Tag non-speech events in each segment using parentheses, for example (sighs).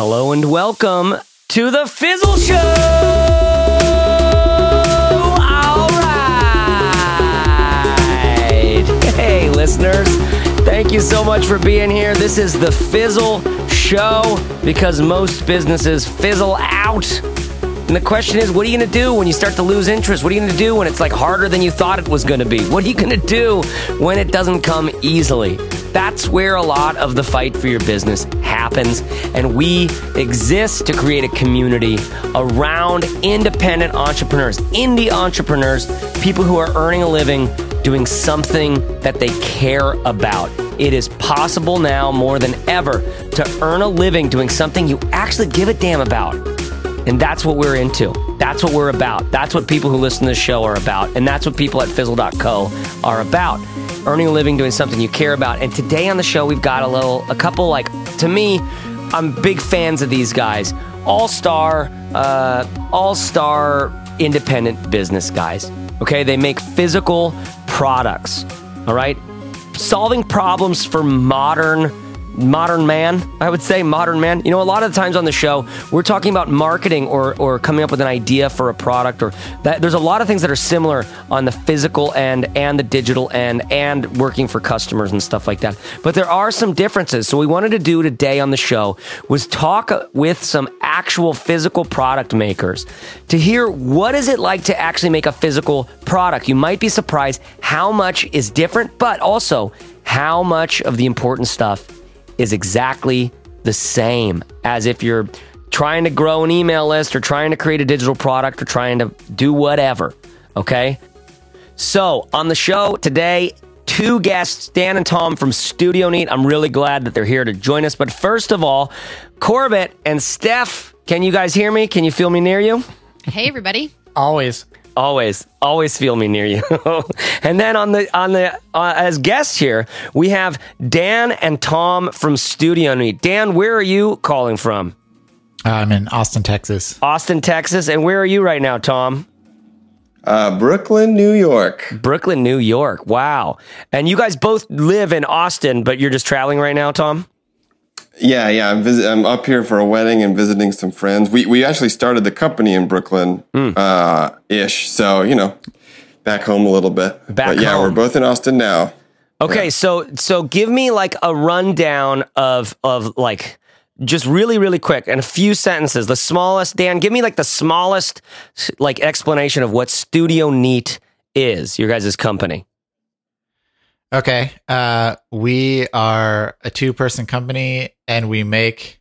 Hello and welcome to the Fizzle Show. All right. Hey, listeners. Thank you so much for being here. This is the Fizzle Show because most businesses fizzle out. And the question is, what are you going to do when you start to lose interest? What are you going to do when it's like harder than you thought it was going to be? What are you going to do when it doesn't come easily? That's where a lot of the fight for your business happens. And we exist to create a community around independent entrepreneurs, indie entrepreneurs, people who are earning a living doing something that they care about. It is possible now more than ever to earn a living doing something you actually give a damn about. And that's what we're into. That's what we're about. That's what people who listen to this show are about. And that's what people at fizzle.co are about. Earning a living doing something you care about. And today on the show, we've got a little, a couple, like, to me, I'm big fans of these guys. All star, uh, all star independent business guys. Okay. They make physical products. All right. Solving problems for modern modern man, I would say modern man. You know, a lot of times on the show, we're talking about marketing or, or coming up with an idea for a product or that there's a lot of things that are similar on the physical end and the digital end and working for customers and stuff like that. But there are some differences. So we wanted to do today on the show was talk with some actual physical product makers to hear what is it like to actually make a physical product. You might be surprised how much is different, but also how much of the important stuff is exactly the same as if you're trying to grow an email list or trying to create a digital product or trying to do whatever. Okay. So on the show today, two guests, Dan and Tom from Studio Neat. I'm really glad that they're here to join us. But first of all, Corbett and Steph, can you guys hear me? Can you feel me near you? Hey, everybody. Always. Always, always feel me near you. (laughs) and then on the on the uh, as guests here, we have Dan and Tom from Studio Neat. Dan, where are you calling from? I'm in Austin, Texas. Austin, Texas. And where are you right now, Tom? Uh, Brooklyn, New York. Brooklyn, New York. Wow. And you guys both live in Austin, but you're just traveling right now, Tom? Yeah, yeah. I'm, visit- I'm up here for a wedding and visiting some friends. We we actually started the company in Brooklyn, Hmm. uh, ish. So you know, back home a little bit. Back but yeah, home. we're both in Austin now. Okay, so so give me like a rundown of of like just really really quick and a few sentences. The smallest, Dan, give me like the smallest like explanation of what Studio Neat is. Your guys' company. Okay. Uh, we are a two person company and we make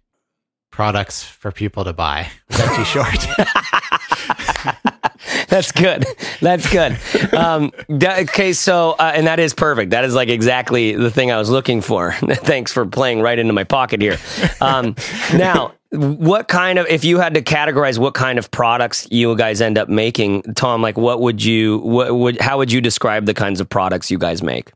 products for people to buy. Is that too short? (laughs) (laughs) That's good. That's good. Um, that- okay, so uh, and that is perfect. That is like exactly the thing I was looking for. (laughs) Thanks for playing right into my pocket here. Um, now, what kind of if you had to categorize what kind of products you guys end up making, Tom? Like, what would you what would how would you describe the kinds of products you guys make?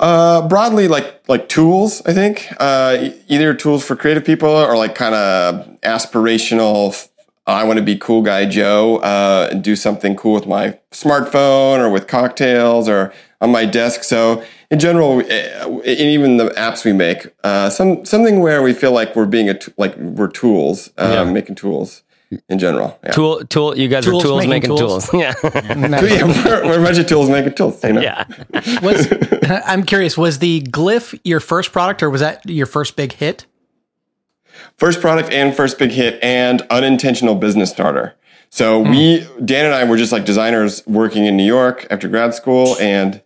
Uh, broadly, like like tools. I think uh, either tools for creative people or like kind of aspirational. I want to be cool guy Joe uh, and do something cool with my smartphone or with cocktails or on my desk. So in general, eh, and even the apps we make, uh, some something where we feel like we're being a t- like we're tools, uh, Yeah. making tools in general. Yeah. Tool tool. You guys Tools are tools making making tools. tools. Yeah, (laughs) yeah, we're, we're a bunch of tools making tools. You know? yeah. (laughs) Was (laughs) I'm curious, was the Glyph your first product or was that your first big hit? first product and first big hit and unintentional business starter. So hmm. we, Dan and I were just like designers working in New York after grad school. And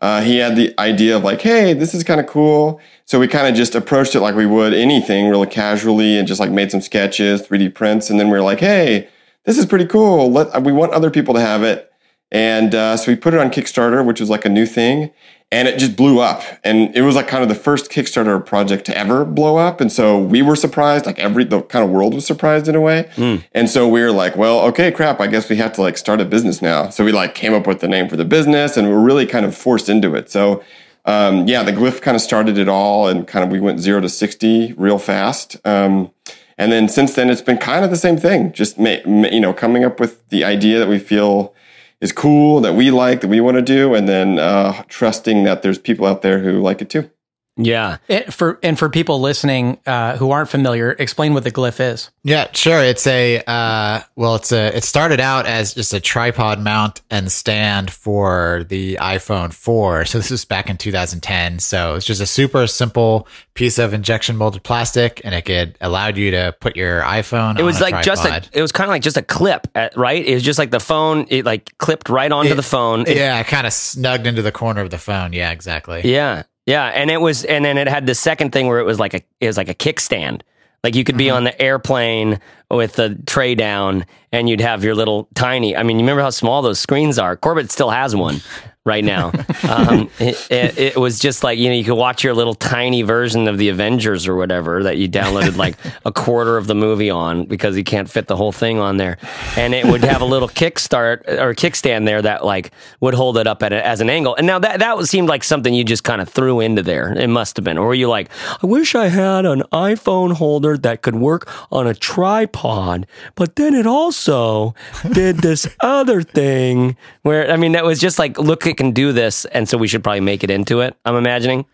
uh, he had the idea of like, hey, this is kind of cool. So we kind of just approached it like we would anything really casually and just like made some sketches, 3D prints. And then we were like, hey, this is pretty cool. Let, we want other people to have it. And uh, so we put it on Kickstarter, which was like a new thing, and it just blew up. And it was like kind of the first Kickstarter project to ever blow up. And so we were surprised, like every the kind of world was surprised in a way. And so we were like, well, okay, crap, I guess we have to like start a business now. So we like came up with the name for the business, and we we're really kind of forced into it. So um, yeah, the glyph kind of started it all, and kind of we went zero to sixty real fast. Um, and then since then, it's been kind of the same thing. Just ma- ma- you know, coming up with the idea that we feel is cool, that we like, that we want to do, and then uh, trusting that there's people out there who like it too. Yeah. It, for and for people listening uh, who aren't familiar, explain what the glyph is. Yeah, sure. It's a uh, well, it's a. It started out as just a tripod mount and stand for the iPhone 4. So this was back in 2010. So it's just a super simple piece of injection molded plastic, and it could allowed you to put your iPhone. It was on a like just a, it was kind of like just a clip, uh, right? It was just like the phone, it like clipped right onto It- the phone. It- yeah, kind of snugged into the corner of the phone. Yeah, exactly. Yeah. Yeah. And it was, and then it had the second thing where it was like a, it was like a kickstand. Like you could be mm-hmm. on the airplane with the tray down and you'd have your little tiny, I mean, you remember how small those screens are? Corbett still has one right now. (laughs) um, it, it, it was just like, you know, you could watch your little tiny version of the Avengers or whatever that you downloaded (laughs) like a quarter of the movie on because you can't fit the whole thing on there. And it would have a little kickstart or kickstand there that like would hold it up at a, as an angle. And now that, that seemed like something you just kind of threw into there. It must have been. Or were you like, I wish I had an iPhone holder that could work on a tripod, but then it also did this other thing where, I mean, that was just like, look, it can do this. And so we should probably make it into it. I'm imagining.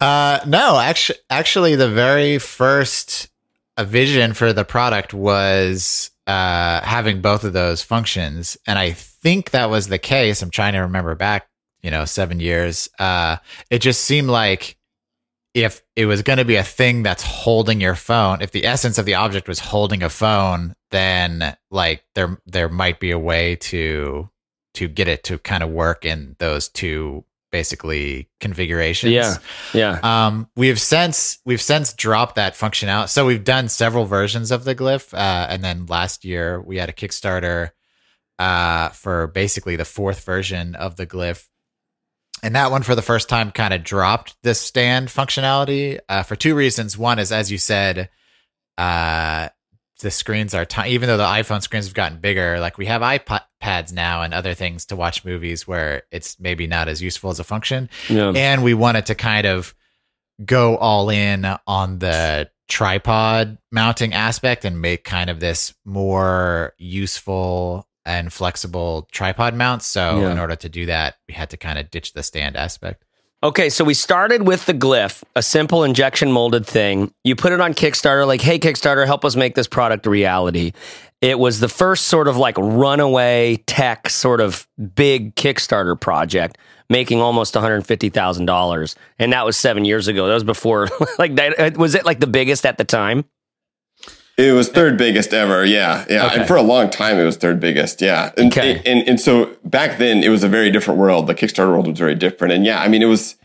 Uh, no, actually, actually, the very first uh, vision for the product was uh, having both of those functions, and I think that was the case. I'm trying to remember back, you know, seven years. Uh, it just seemed like if it was going to be a thing that's holding your phone, if the essence of the object was holding a phone, then like there there might be a way to to get it to kind of work in those two basically configurations. Yeah. Yeah. Um, we've since we've since dropped that function out. So we've done several versions of the glyph, uh, and then last year we had a Kickstarter uh, for basically the fourth version of the glyph, and that one for the first time kind of dropped this stand functionality uh, for two reasons. One is, as you said, uh, the screens are tiny. Even though the iPhone screens have gotten bigger, like we have iPads now and other things to watch movies where it's maybe not as useful as a function yeah. and we wanted to kind of go all in on the tripod mounting aspect and make kind of this more useful and flexible tripod mount. So Yeah. in order to do that, we had to kind of ditch the stand aspect. Okay, so we started with the glyph, a simple injection molded thing. You put it on Kickstarter, like, hey, Kickstarter, help us make this product a reality. It was the first sort of like runaway tech sort of big Kickstarter project, making almost $150,000. And that was seven years ago. That was before, (laughs) like, that, uh, was it like the biggest at the time? It was third biggest ever. Yeah. Yeah. Okay. And for a long time, it was third biggest. Yeah. And, Okay. and, and so back then, it was a very different world. The Kickstarter world was very different. And yeah, I mean, it was,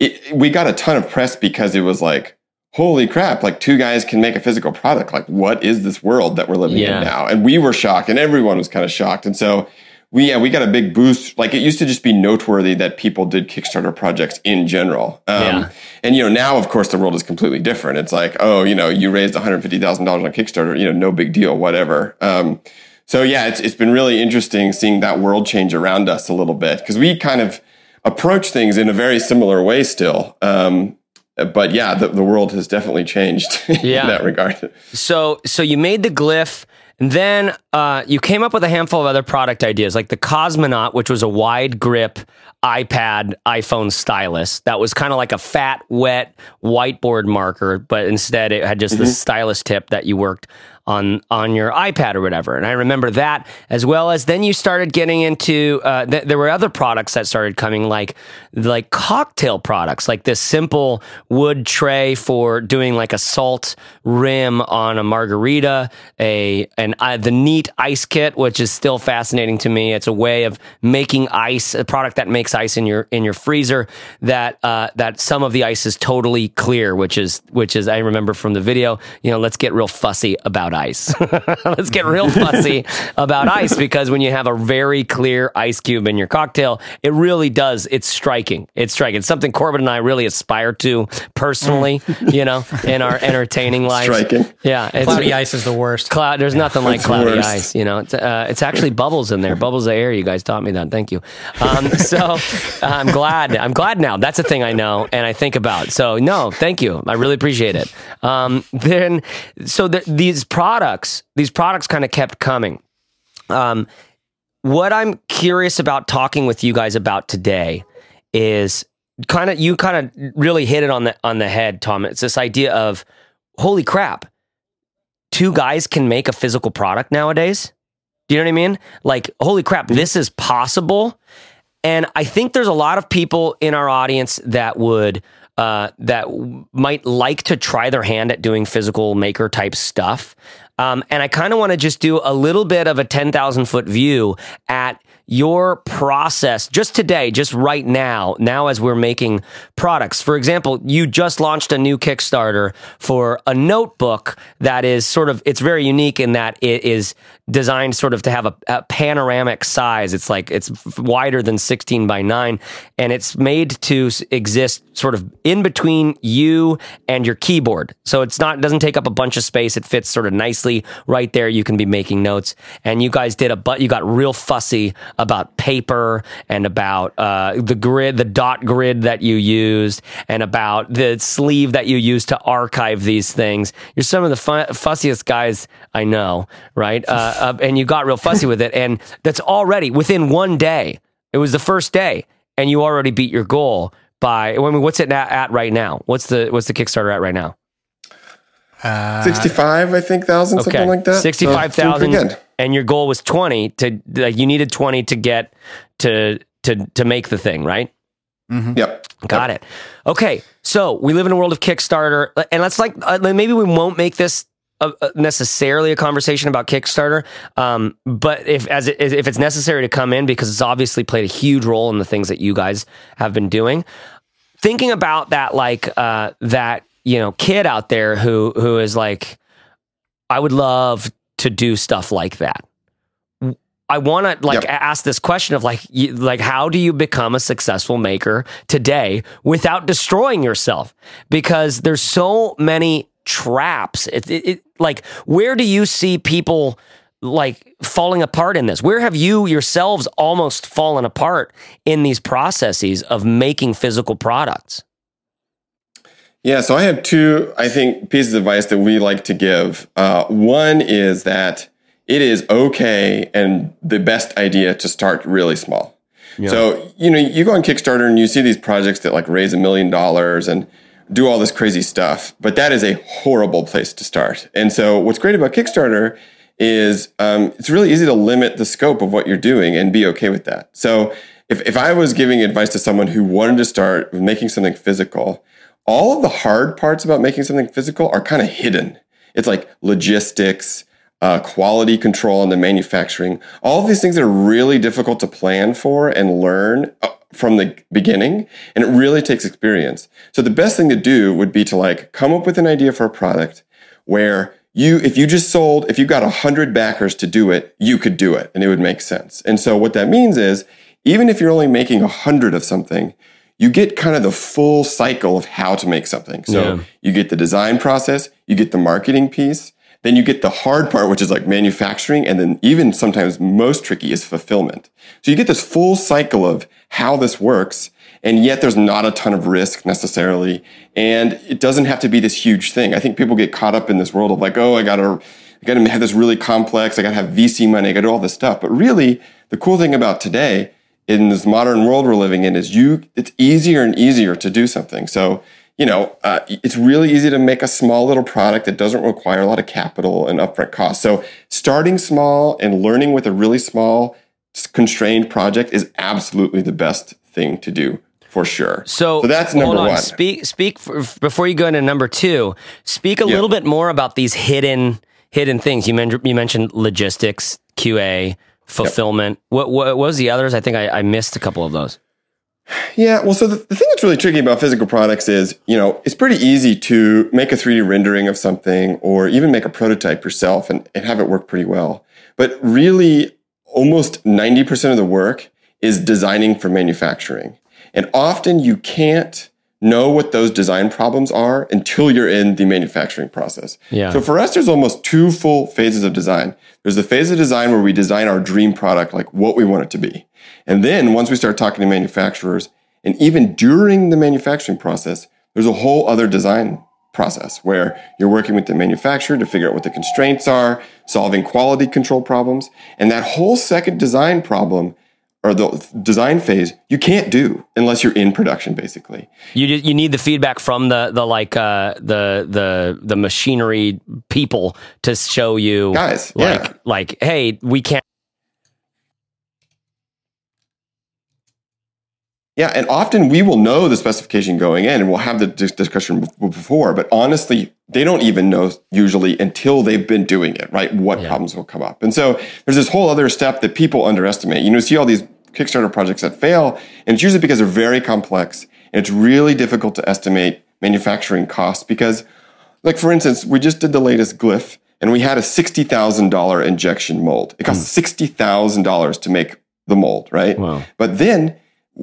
it, we got a ton of press because it was like, holy crap, like two guys can make a physical product. Like, what is this world that we're living Yeah. in now? And we were shocked and everyone was kind of shocked. And so we, yeah, we got a big boost. Like, it used to just be noteworthy that people did Kickstarter projects in general. Um, Yeah. and you know, now of course the world is completely different. It's like, oh, you know, you raised one hundred fifty thousand dollars on Kickstarter, you know, no big deal, whatever. Um, so yeah, it's it's been really interesting seeing that world change around us a little bit because we kind of approach things in a very similar way still. Um, but yeah, the, the world has definitely changed (laughs) Yeah. in that regard. So so you made the glyph, then uh, you came up with a handful of other product ideas, like the Cosmonaut, which was a wide grip iPad iPhone stylus. That was kind of like a fat, wet whiteboard marker, but instead it had just the stylus tip that you worked on on your iPad or whatever. And I remember that as well as then you started getting into uh, th- there were other products that started coming like like cocktail products, like this simple wood tray for doing like a salt rim on a margarita, a and uh, the neat ice kit, which is still fascinating to me. It's a way of making ice, a product that makes ice in your in your freezer. That uh, that some of the ice is totally clear, which is which is I remember from the video. You know, let's get real fussy about ice. (laughs) let's get real fussy about ice because when you have a very clear ice cube in your cocktail, it really does. It's striking. It's striking. It's something Corbett and I really aspire to personally. You know, in our entertaining life. Striking. Yeah, it's, Cloudy ice is the worst. Cloud. There's nothing like It's cloudy worst. ice. You know, it's, uh, it's actually bubbles in there, bubbles of air. You guys taught me that. Thank you. Um, (laughs) so I'm glad. I'm glad now. That's a thing I know and I think about. So no, thank you. I really appreciate it. Um, then, so the, these products, these products kind of kept coming. Um, what I'm curious about talking with you guys about today is kind of you kind of really hit it on the on the head, Tom. It's this idea of holy crap, two guys can make a physical product nowadays. Do you know what I mean? Like, holy crap, this is possible. And I think there's a lot of people in our audience that would uh, that might like to try their hand at doing physical maker type stuff. Um, and I kind of want to just do a little bit of a 10,000 foot view at your process just today, just right now, now as we're making products. For example, you just launched a new Kickstarter for a notebook that is sort of, it's very unique in that it is designed sort of to have a, a panoramic size. It's like, it's wider than 16 by 9, and it's made to exist sort of in between you and your keyboard. So it's not, it doesn't take up a bunch of space. It fits sort of nicely right there. You can be making notes. And you guys did a, but you got real fussy about paper and about uh, the grid, the dot grid that you used, and about the sleeve that you used to archive these things. You're some of the fu- fussiest guys I know, right? Uh, (laughs) uh, and you got real fussy with it, and that's already within one day. It was the first day, and you already beat your goal by. I mean, what's it at, at right now? What's the what's the Kickstarter at right now? Uh, 65, I think, thousand, something like that. So, Sixty-five doing pretty thousand, good. and your goal was twenty to like you needed twenty to get to to to make the thing, right? Yep. Got it. Okay, so we live in a world of Kickstarter, and let's like uh, maybe we won't make this uh, uh, necessarily a conversation about Kickstarter, um, but if as it, if it's necessary to come in because it's obviously played a huge role in the things that you guys have been doing. Thinking about that, like uh, that you know kid out there who who is like, I would love to do stuff like that. I want to like Yep. ask this question of like you, like how do you become a successful maker today without destroying yourself because there's so many traps it, it, it like where do you see people like falling apart in this where have you yourselves almost fallen apart in these processes of making physical products Yeah, so I have two, I think, pieces of advice that we like to give. Uh, one is that it is okay and the best idea to start really small. So, you know, you go on Kickstarter and you see these projects that like raise a million dollars and do all this crazy stuff, but that is a horrible place to start. And so, what's great about Kickstarter is um, it's really easy to limit the scope of what you're doing and be okay with that. So, if, if I was giving advice to someone who wanted to start making something physical, all of the hard parts about making something physical are kind of hidden. It's like logistics, uh, quality control, and the manufacturing. All of these things are really difficult to plan for and learn uh, from the beginning, and it really takes experience. So the best thing to do would be to like come up with an idea for a product where you, if you just sold, if you got a hundred backers to do it, you could do it, and it would make sense. And so what that means is, even if you're only making a hundred of something, you get kind of the full cycle of how to make something. So Yeah. you get the design process, you get the marketing piece, then you get the hard part, which is like manufacturing, and then even sometimes most tricky is fulfillment. So you get this full cycle of how this works, and yet there's not a ton of risk necessarily, and it doesn't have to be this huge thing. I think people get caught up in this world of like, oh, I gotta, I gotta have this really complex, I gotta have VC money, I gotta do all this stuff. But really, the cool thing about today in this modern world we're living in is you it's easier and easier to do something so you know uh, it's really easy to make a small little product that doesn't require a lot of capital and upfront costs so starting small and learning with a really small constrained project is absolutely the best thing to do for sure So, that's hold number on. one Speak speak for, before you go into number two. Speak a Yeah. little bit more about these hidden hidden things. You mentioned you mentioned logistics, QA, fulfillment. What, what what was the others? I think I, I missed a couple of those. Yeah, well, so the, the thing that's really tricky about physical products is, you know, it's pretty easy to make a 3D rendering of something or even make a prototype yourself and, and have it work pretty well. But really, almost 90% of the work is designing for manufacturing. And often you can't know what those design problems are until you're in the manufacturing process. Yeah. So for us, there's almost two full phases of design. There's the phase of design where we design our dream product, like what we want it to be. And then once we start talking to manufacturers, and even during the manufacturing process, there's a whole other design process where you're working with the manufacturer to figure out what the constraints are, solving quality control problems. And that whole second design problem or the design phase, you can't do unless you're in production, basically. You you need the feedback from the the like uh, the the the machinery people to show you guys, like yeah. like hey, we can't. Yeah, and often we will know the specification going in and we'll have the discussion before, but honestly, they don't even know usually until they've been doing it, right? What yeah. problems will come up. And so there's this whole other step that people underestimate. You know, see all these Kickstarter projects that fail, and it's usually because they're very complex and it's really difficult to estimate manufacturing costs because, like, for instance, we just did the latest glyph and we had a $60,000 injection mold. It cost mm. $60,000 to make the mold, right? Wow. But then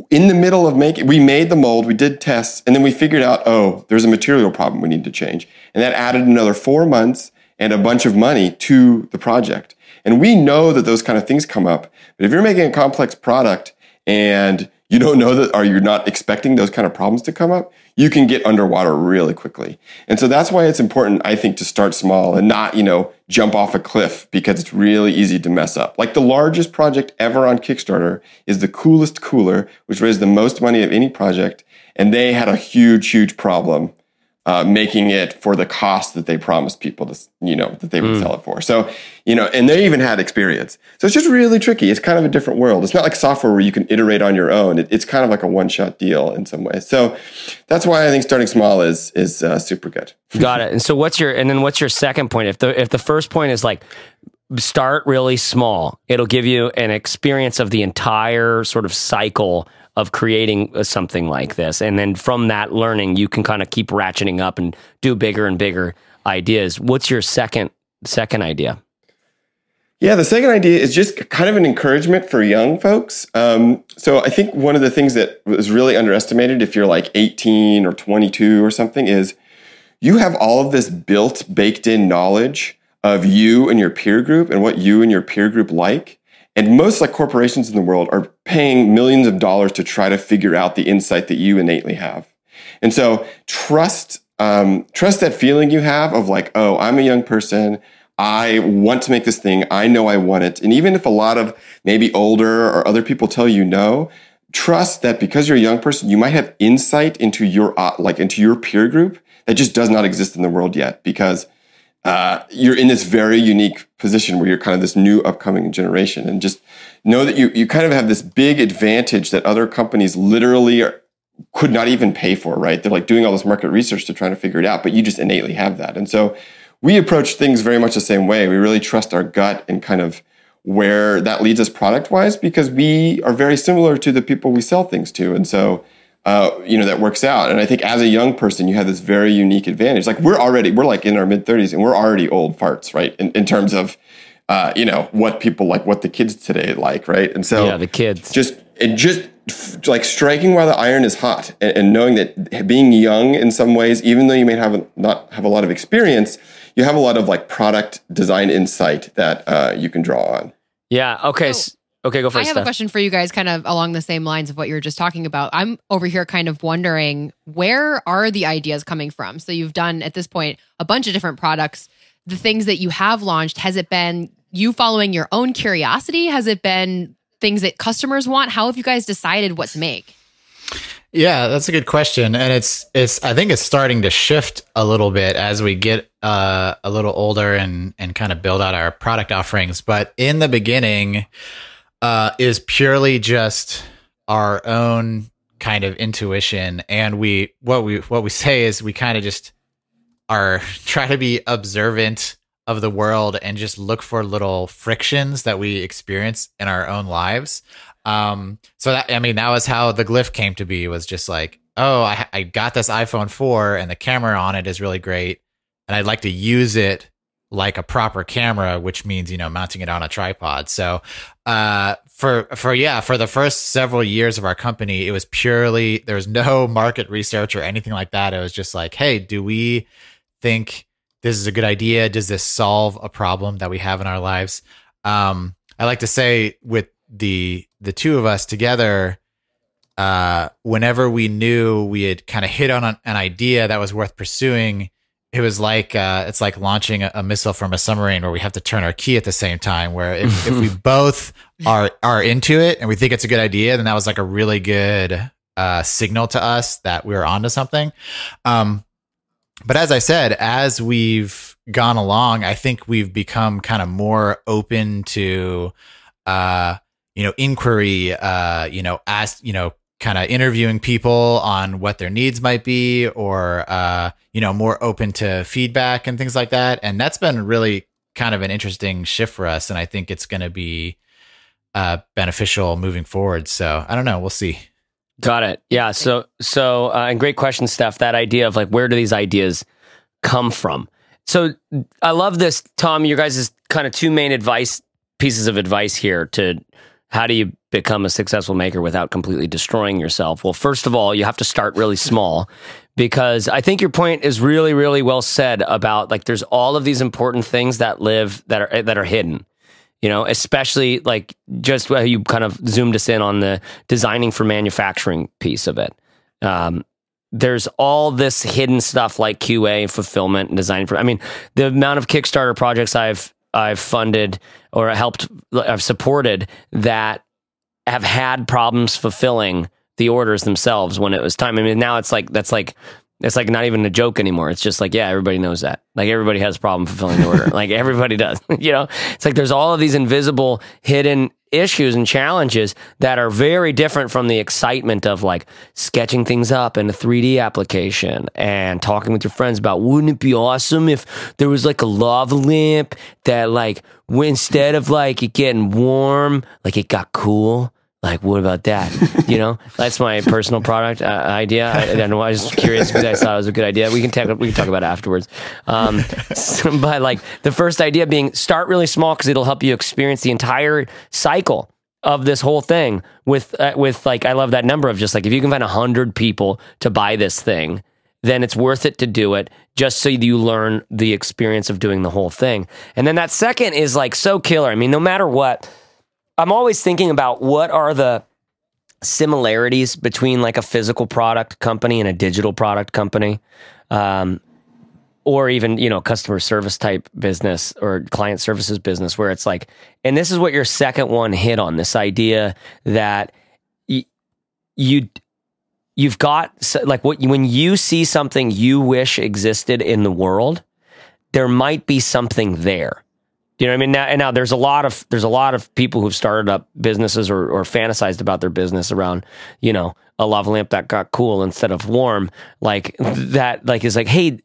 in the middle of making, we made the mold, we did tests, and then we figured out, oh, there's a material problem we need to change. And that added another four months and a bunch of money to the project. And we know that those kind of things come up. But if you're making a complex product and you don't know that or you're not expecting those kind of problems to come up, you can get underwater really quickly. And so that's why it's important, I think, to start small and not, you know, jump off a cliff because it's really easy to mess up. Like the largest project ever on Kickstarter is the coolest cooler, which raised the most money of any project. And they had a huge, huge problem uh, making it for the cost that they promised people to, you know, that they would mm. sell it for. So, you know, and they even had experience. So it's just really tricky. It's kind of a different world. It's not like software where you can iterate on your own. It, it's kind of like a one shot deal in some ways. So that's why I think starting small is is uh, super good. (laughs) Got it. And so what's your and then what's your second point? If the if the first point is like start really small, it'll give you an experience of the entire sort of cycle of creating uh, something like this. And then from that learning, you can kind of keep ratcheting up and do bigger and bigger ideas. What's your second second idea? Yeah, the second idea is just kind of an encouragement for young folks. Um, so I think one of the things that is really underestimated if you're like 18 or 22 or something is you have all of this built, baked in knowledge of you and your peer group and what you and your peer group like. And most like corporations in the world are paying millions of dollars to try to figure out the insight that you innately have. And so trust, um, trust that feeling you have of like, oh, I'm a young person. I want to make this thing. I know I want it. And even if a lot of maybe older or other people tell you no, trust that because you're a young person, you might have insight into your, uh, like into your peer group that just does not exist in the world yet because uh, you're in this very unique position where you're kind of this new upcoming generation and just know that you, you kind of have this big advantage that other companies literally are, could not even pay for, right? They're like doing all this market research to try to figure it out, but you just innately have that. And so we approach things very much the same way. We really trust our gut and kind of where that leads us product wise because we are very similar to the people we sell things to. And so uh, you know, that works out. And I think as a young person, you have this very unique advantage. Like we're already, we're like in our mid thirties and we're already old farts, right? In, in terms of, uh, you know, what people like, what the kids today like, right? And so yeah, the kids just, it just like striking while the iron is hot and, and knowing that being young in some ways, even though you may have not have a lot of experience, you have a lot of like product design insight that uh, you can draw on. Yeah. Okay. So, Okay, go first. I have Steph. a question for you guys, kind of along the same lines of what you were just talking about. I'm over here kind of wondering where are the ideas coming from? So you've done at this point a bunch of different products. The things that you have launched, has it been you following your own curiosity? Has it been things that customers want? How have you guys decided what to make? Yeah, that's a good question, and it's it's I think it's starting to shift a little bit as we get uh, a little older and and kind of build out our product offerings. But in the beginning, uh, is purely just our own kind of intuition, and we what we what we say is we kind of just are (laughs) try to be observant of the world and just look for little frictions that we experience in our own lives. Um, so that I mean that was how the glyph came to be. Was just like, oh, I, I got this iPhone four and the camera on it is really great, and I'd like to use it like a proper camera, which means you know mounting it on a tripod. So uh, for for yeah, for the first several years of our company, it was purely there was no (laughs) market research or anything like that. It was just like, hey, do we think this is a good idea? Does this solve a problem that we have in our lives? Um, I like to say with the the two of us together, uh, whenever we knew we had kind of hit on an, an idea that was worth pursuing it was like uh, it's like launching a, a, missile from a submarine where we have to turn our key at the same time. Where if, if we (laughs) both are are into it and we think it's a good idea, then that was like a really good uh, signal to us that we were onto something. Um, but as I said, as we've gone along, I think we've become kind of more open to, uh, you know, inquiry, uh, you know, ask, you know, kind of interviewing people on what their needs might be or, uh, you know, more open to feedback and things like that. And that's been really kind of an interesting shift for us. And I think it's going to be, uh, beneficial moving forward. So I don't know. We'll see. Got it. Yeah. So, so, uh, and great question, Steph. That idea of like, where do these ideas come from? So, I love this, Tom. Your guys' kind of two main advice pieces of advice here to how do you become a successful maker without completely destroying yourself? Well, first of all, you have to start really small because I think your point is really, really well said about like there's all of these important things that live that are that are hidden you know, especially like just where you kind of zoomed us in on the designing for manufacturing piece of it. Um, there's all this hidden stuff like QA, fulfillment, and design for. I mean, the amount of Kickstarter projects I've I've funded or helped, I've supported that have had problems fulfilling the orders themselves when it was time. I mean, now it's like that's like it's like not even a joke anymore. It's just like, yeah, everybody knows that. Like everybody has a problem fulfilling the order. (laughs) like everybody does. (laughs) you know, it's like there's all of these invisible, hidden issues and challenges that are very different from the excitement of like sketching things up in a 3D application and talking with your friends about wouldn't it be awesome if there was like a lava lamp that like instead of like it getting warm, like it got cool like what about that? You know (laughs) that's my personal product uh, idea. I, I, don't know i was curious you guys thought it was a good idea. We can talk we can talk about it afterwards. Um, so, but like the first idea being start really small because it'll help you experience the entire cycle of this whole thing with uh, with like i love that number of just like if you can find 100 people to buy this thing then it's worth it to do it just so you learn the experience of doing the whole thing. And then that second is like so killer. I mean no matter what I'm always thinking about what are the similarities between like a physical product company and a digital product company. Um, or even you know customer service type business or client services business where it's like and this is what your second one hit on this idea that y- you you've got like what when you see something you wish existed in the world there might be something there you know what I mean? Now, and now there's a lot of there's a lot of people who've started up businesses or, or fantasized about their business around, you know, a lava lamp that got cool instead of warm. Like that, like is like, hey,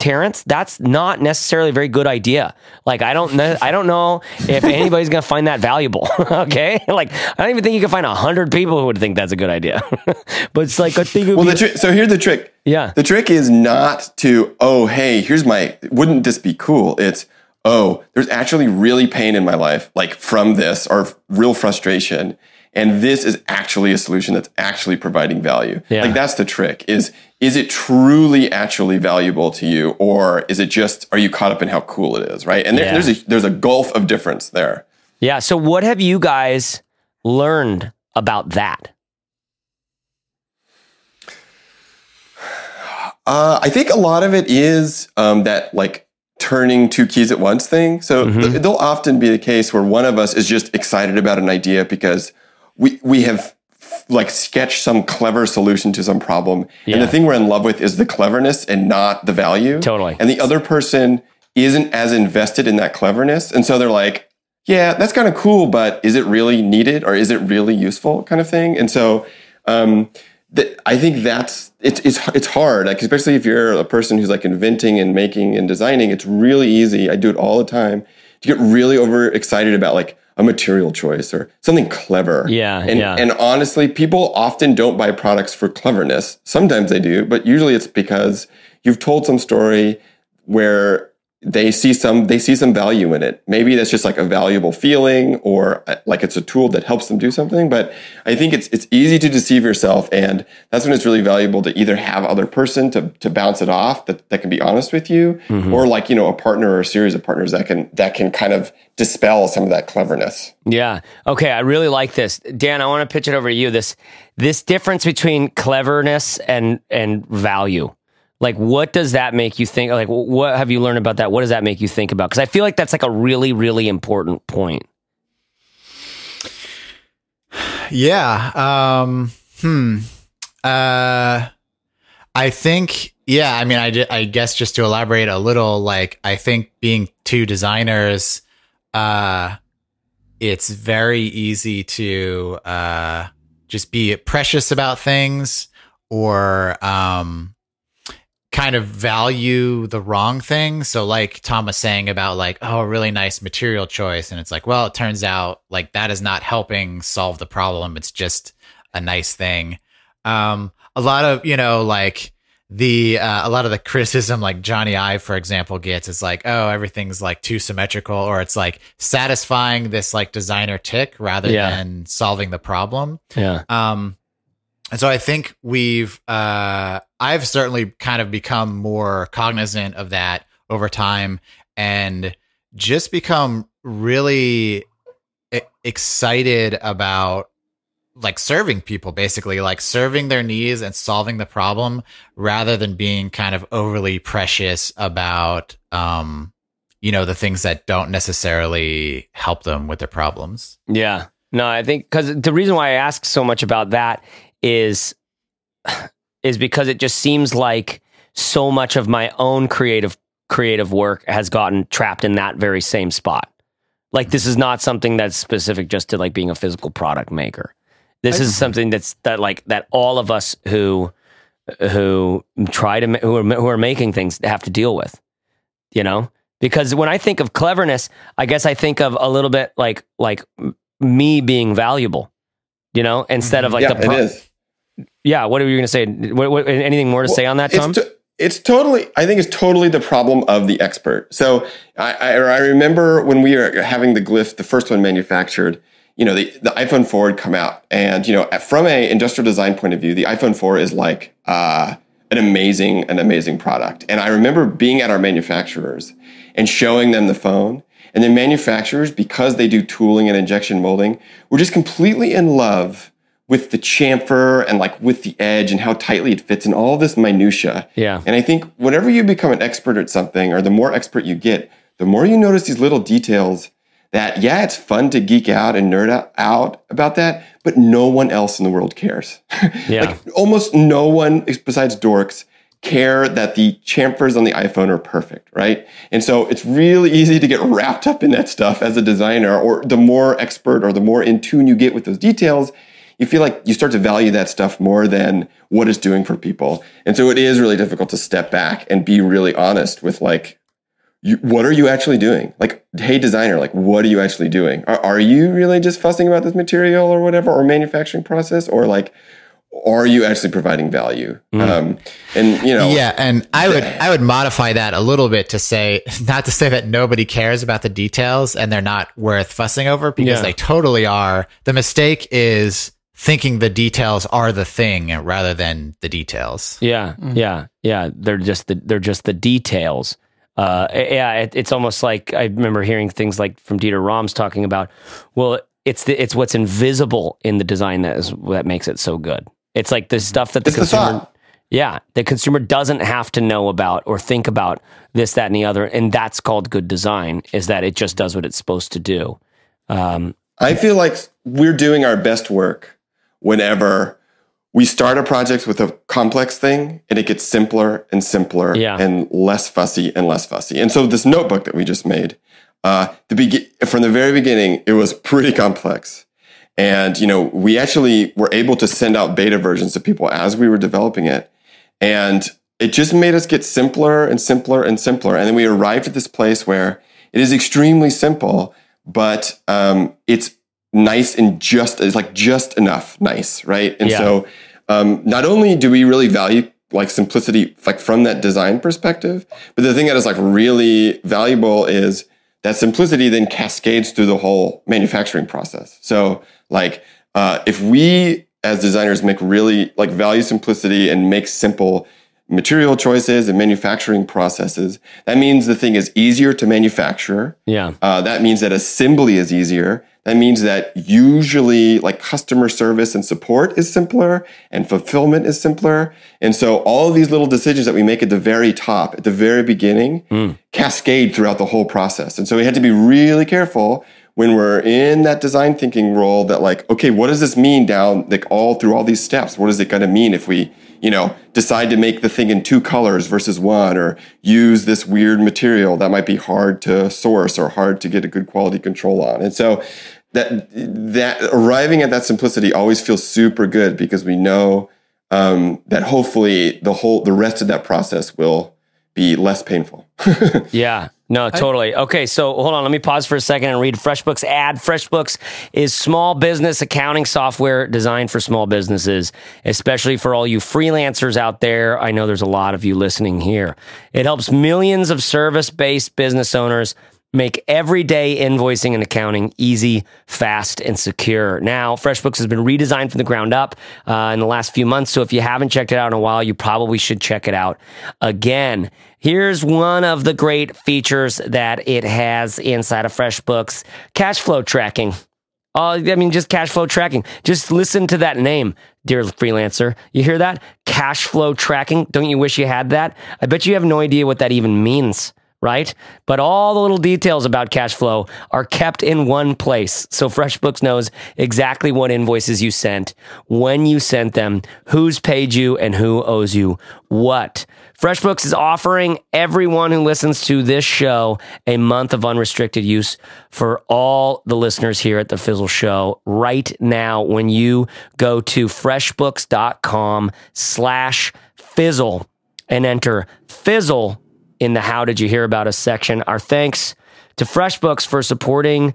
Terrence, that's not necessarily a very good idea. Like I don't know, I don't know if anybody's gonna find that valuable. (laughs) okay, like I don't even think you can find a hundred people who would think that's a good idea. (laughs) but it's like I think. Well, the tri- so here's the trick. Yeah, the trick is not to oh hey here's my wouldn't this be cool? It's oh, there's actually really pain in my life, like from this or real frustration. And this is actually a solution that's actually providing value. Yeah. Like that's the trick is, is it truly actually valuable to you? Or is it just, are you caught up in how cool it is? Right. And there, yeah. there's a, there's a gulf of difference there. Yeah. So what have you guys learned about that? Uh, I think a lot of it is um, that like turning two keys at once thing. So mm-hmm. th- there'll often be a case where one of us is just excited about an idea because we we have like sketched some clever solution to some problem. Yeah. And the thing we're in love with is the cleverness and not the value. Totally. And the other person isn't as invested in that cleverness. And so they're like, yeah, that's kind of cool, but is it really needed or is it really useful kind of thing? And so um, that I think that's it's it's it's hard, like especially if you're a person who's like inventing and making and designing. It's really easy. I do it all the time to get really overexcited about like a material choice or something clever. Yeah, and yeah. and honestly, people often don't buy products for cleverness. Sometimes they do, but usually it's because you've told some story where they see some they see some value in it. Maybe that's just like a valuable feeling or uh, like it's a tool that helps them do something but i think it's it's easy to deceive yourself and that's when it's really valuable to either have other person to to bounce it off that, that can be honest with you mm-hmm. or like you know a partner or a series of partners that can that can kind of dispel some of that cleverness. Yeah. Okay i really like this. Dan i want to pitch it over to you. This this difference between cleverness and and value like what does that make you think like what have you learned about that what does that make you think about because i feel like that's like a really really important point Yeah. Um, hmm. Uh, I think, yeah, I mean, I, I guess just to elaborate a little, like, I think being two designers, uh, it's very easy to, uh, just be precious about things or, um, kind of value the wrong thing. So like Tom was saying about like, oh, a really nice material choice. And it's like, well, it turns out like that is not helping solve the problem. It's just a nice thing. Um, a lot of, you know, like the, uh, a lot of the (laughs) criticism like Jony Ive, for example, gets is like, oh, everything's like too symmetrical or it's like satisfying this like designer tic rather Yeah. than solving the problem. Yeah. Um, and so I think we've, uh, I've certainly kind of become more cognizant of that over time and just become really excited about like serving people basically like serving their needs and solving the problem rather than being kind of overly precious about um you know the things that don't necessarily help them with their problems Yeah. No, I think because the reason why I ask so much about that is is because it just seems like so much of my own creative creative work has gotten trapped in that very same spot. Like this is not something that's specific just to like being a physical product maker. This is something that's that like that all of us who who try to who are who are making things have to deal with. You know? Because when I think of cleverness, I guess I think of a little bit like like me being valuable. You know, instead of like yeah, the pro- it is. Yeah. What are you going to say? What, what, anything more to say on that, Tom? It's, to- it's totally. I think it's totally the problem of the expert. So I, I, I remember when we were having the Glyph, the first one manufactured. You know, the, the iPhone 4 had come out, and you know, from a industrial design point of view, the iPhone 4 is like uh, an amazing, an amazing product. And I remember being at our manufacturers and showing them the phone, and the manufacturers, because they do tooling and injection molding, were just completely in love with the chamfer and like with the edge and how tightly it fits and all this minutia. Yeah. And I think whenever you become an expert at something or the more expert you get, the more you notice these little details that yeah, it's fun to geek out and nerd out- out about that, but no one else in the world cares. (laughs) Yeah. like almost no one besides dorks care that the chamfers on the iPhone are perfect, right? And so it's really easy to get wrapped up in that stuff as a designer, or the more expert or the more in tune you get with those details, you feel like you start to value that stuff more than what it's doing for people. And so it is really difficult to step back and be really honest with like, you, what are you actually doing? Like, hey, designer, like, what are you actually doing? Are, are you really just fussing about this material or whatever, or manufacturing process, or like, are you actually providing value? Um, and you know, Yeah, and I would I would modify that a little bit to say (laughs) not to say that nobody cares about the details and they're not worth fussing over because Yeah. they totally are. The mistake is thinking the details are the thing rather than the details. Yeah, yeah, yeah. They're just the they're just the details. Uh, yeah, it, it's almost like I remember hearing things like from Dieter Rams talking about. Well, it's the it's what's invisible in the design that is that makes it so good. It's like the stuff that the It's consumer. thought. yeah, the consumer doesn't have to know about or think about this, that, and the other, and that's called good design. Is that it just does what it's supposed to do. Um, I feel like we're doing our best work whenever we start a project with a complex thing and it gets simpler and simpler Yeah. and less fussy and less fussy. And so this notebook that we just made, uh, the be- from the very beginning, it was pretty complex. And, you know, we actually were able to send out beta versions to people as we were developing it. And it just made us get simpler and simpler and simpler. And then we arrived at this place where it is extremely simple, but um, it's nice and just, it's like just enough nice, right? And Yeah. so um, not only do we really value like simplicity, like from that design perspective, but the thing that is like really valuable is that simplicity then cascades through the whole manufacturing process. So like uh, if we as designers make really like value simplicity and make simple material choices and manufacturing processes, that means the thing is easier to manufacture. yeah, Uh, that means that assembly is easier. That means that usually like customer service and support is simpler and fulfillment is simpler. And so all of these little decisions that we make at the very top, at the very beginning, cascade throughout the whole process. And so we had to be really careful when we're in that design thinking role that like, okay, what does this mean down like all through all these steps? What is it going to mean if we, you know, decide to make the thing in two colors versus one or use this weird material that might be hard to source or hard to get a good quality control on. And so that that arriving at that simplicity always feels super good because we know um, that hopefully the whole the rest of that process will be less painful. (laughs) yeah. No, totally. Okay, so hold on. Let me pause for a second and read FreshBooks ad. FreshBooks is small business accounting software designed for small businesses, especially for all you freelancers out there. I know there's a lot of you listening here. It helps millions of service based business owners make everyday invoicing and accounting easy, fast, and secure. Now, FreshBooks has been redesigned from the ground up uh, in the last few months. So if you haven't checked it out in a while, you probably should check it out again. Here's one of the great features that it has inside of FreshBooks cash flow tracking. Uh, I mean, just cash flow tracking. Just listen to that name, dear freelancer. You hear that? Cash flow tracking. Don't you wish you had that? I bet you have no idea what that even means right? But all the little details about cash flow are kept in one place. So FreshBooks knows exactly what invoices you sent, when you sent them, who's paid you, and who owes you what. FreshBooks is offering everyone who listens to this show a month of unrestricted use for all the listeners here at the Fizzle Show right now when you go to freshbooks.com slash fizzle and enter fizzle in the How Did You Hear About Us section. Our thanks to FreshBooks for supporting